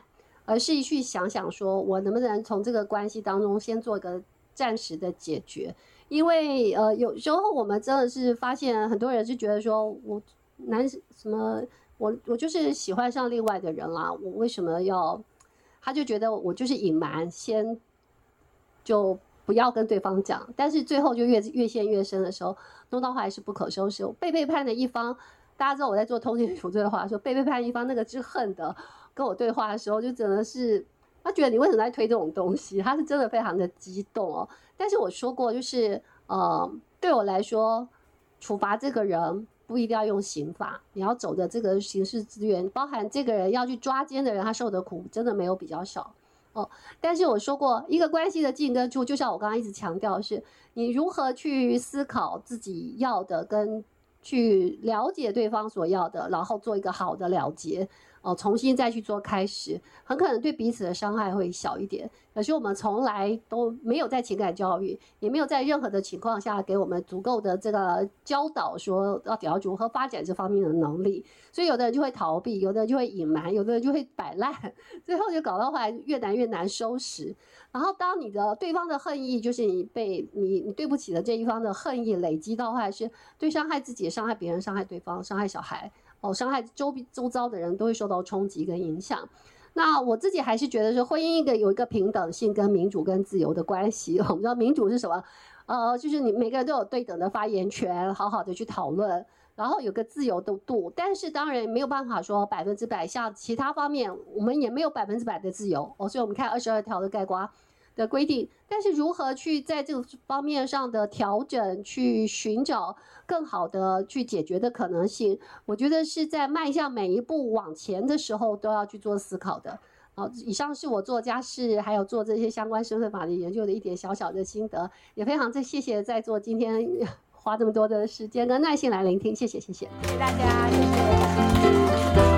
而是去想想说我能不能从这个关系当中先做一个暂时的解决。因为呃，有时候我们真的是发现很多人是觉得说，我男什么，我我就是喜欢上另外的人啦，我为什么要？他就觉得我就是隐瞒，先就不要跟对方讲，但是最后就越越陷越深的时候，弄到还是不可收拾。被背叛的一方，大家知道我在做通奸处罪的话，说被背叛一方那个是恨的跟我对话的时候，就真的是。他觉得你为什么在推这种东西？他是真的非常的激动哦。但是我说过，就是呃，对我来说，处罚这个人不一定要用刑法，你要走的这个刑事资源，包含这个人要去抓奸的人，他受的苦真的没有比较少哦。但是我说过，一个关系的进跟出，就像我刚刚一直强调是，你如何去思考自己要的，跟去了解对方所要的，然后做一个好的了结。哦，重新再去做开始，很可能对彼此的伤害会小一点。可是我们从来都没有在情感教育，也没有在任何的情况下给我们足够的这个教导，说到底要如何发展这方面的能力。所以有的人就会逃避，有的人就会隐瞒，有的人就会摆烂，最后就搞到后来越难越难收拾。然后当你的对方的恨意，就是你被你你对不起的这一方的恨意累积到后来，是对伤害自己、伤害别人、伤害对方、伤害小孩。哦，伤害周周遭的人都会受到冲击跟影响。那我自己还是觉得说，婚姻一个有一个平等性、跟民主、跟自由的关系。我们知道民主是什么？呃，就是你每个人都有对等的发言权，好好的去讨论，然后有个自由的度。但是当然没有办法说百分之百，像其他方面，我们也没有百分之百的自由。哦，所以我们看二十二条的概括的规定，但是如何去在这个方面上的调整，去寻找更好的去解决的可能性，我觉得是在迈向每一步往前的时候都要去做思考的。好，以上是我做家事还有做这些相关身份法的研究的一点小小的心得，也非常再谢谢在座今天花这么多的时间跟耐心来聆听，谢谢谢谢，谢谢大家，谢谢。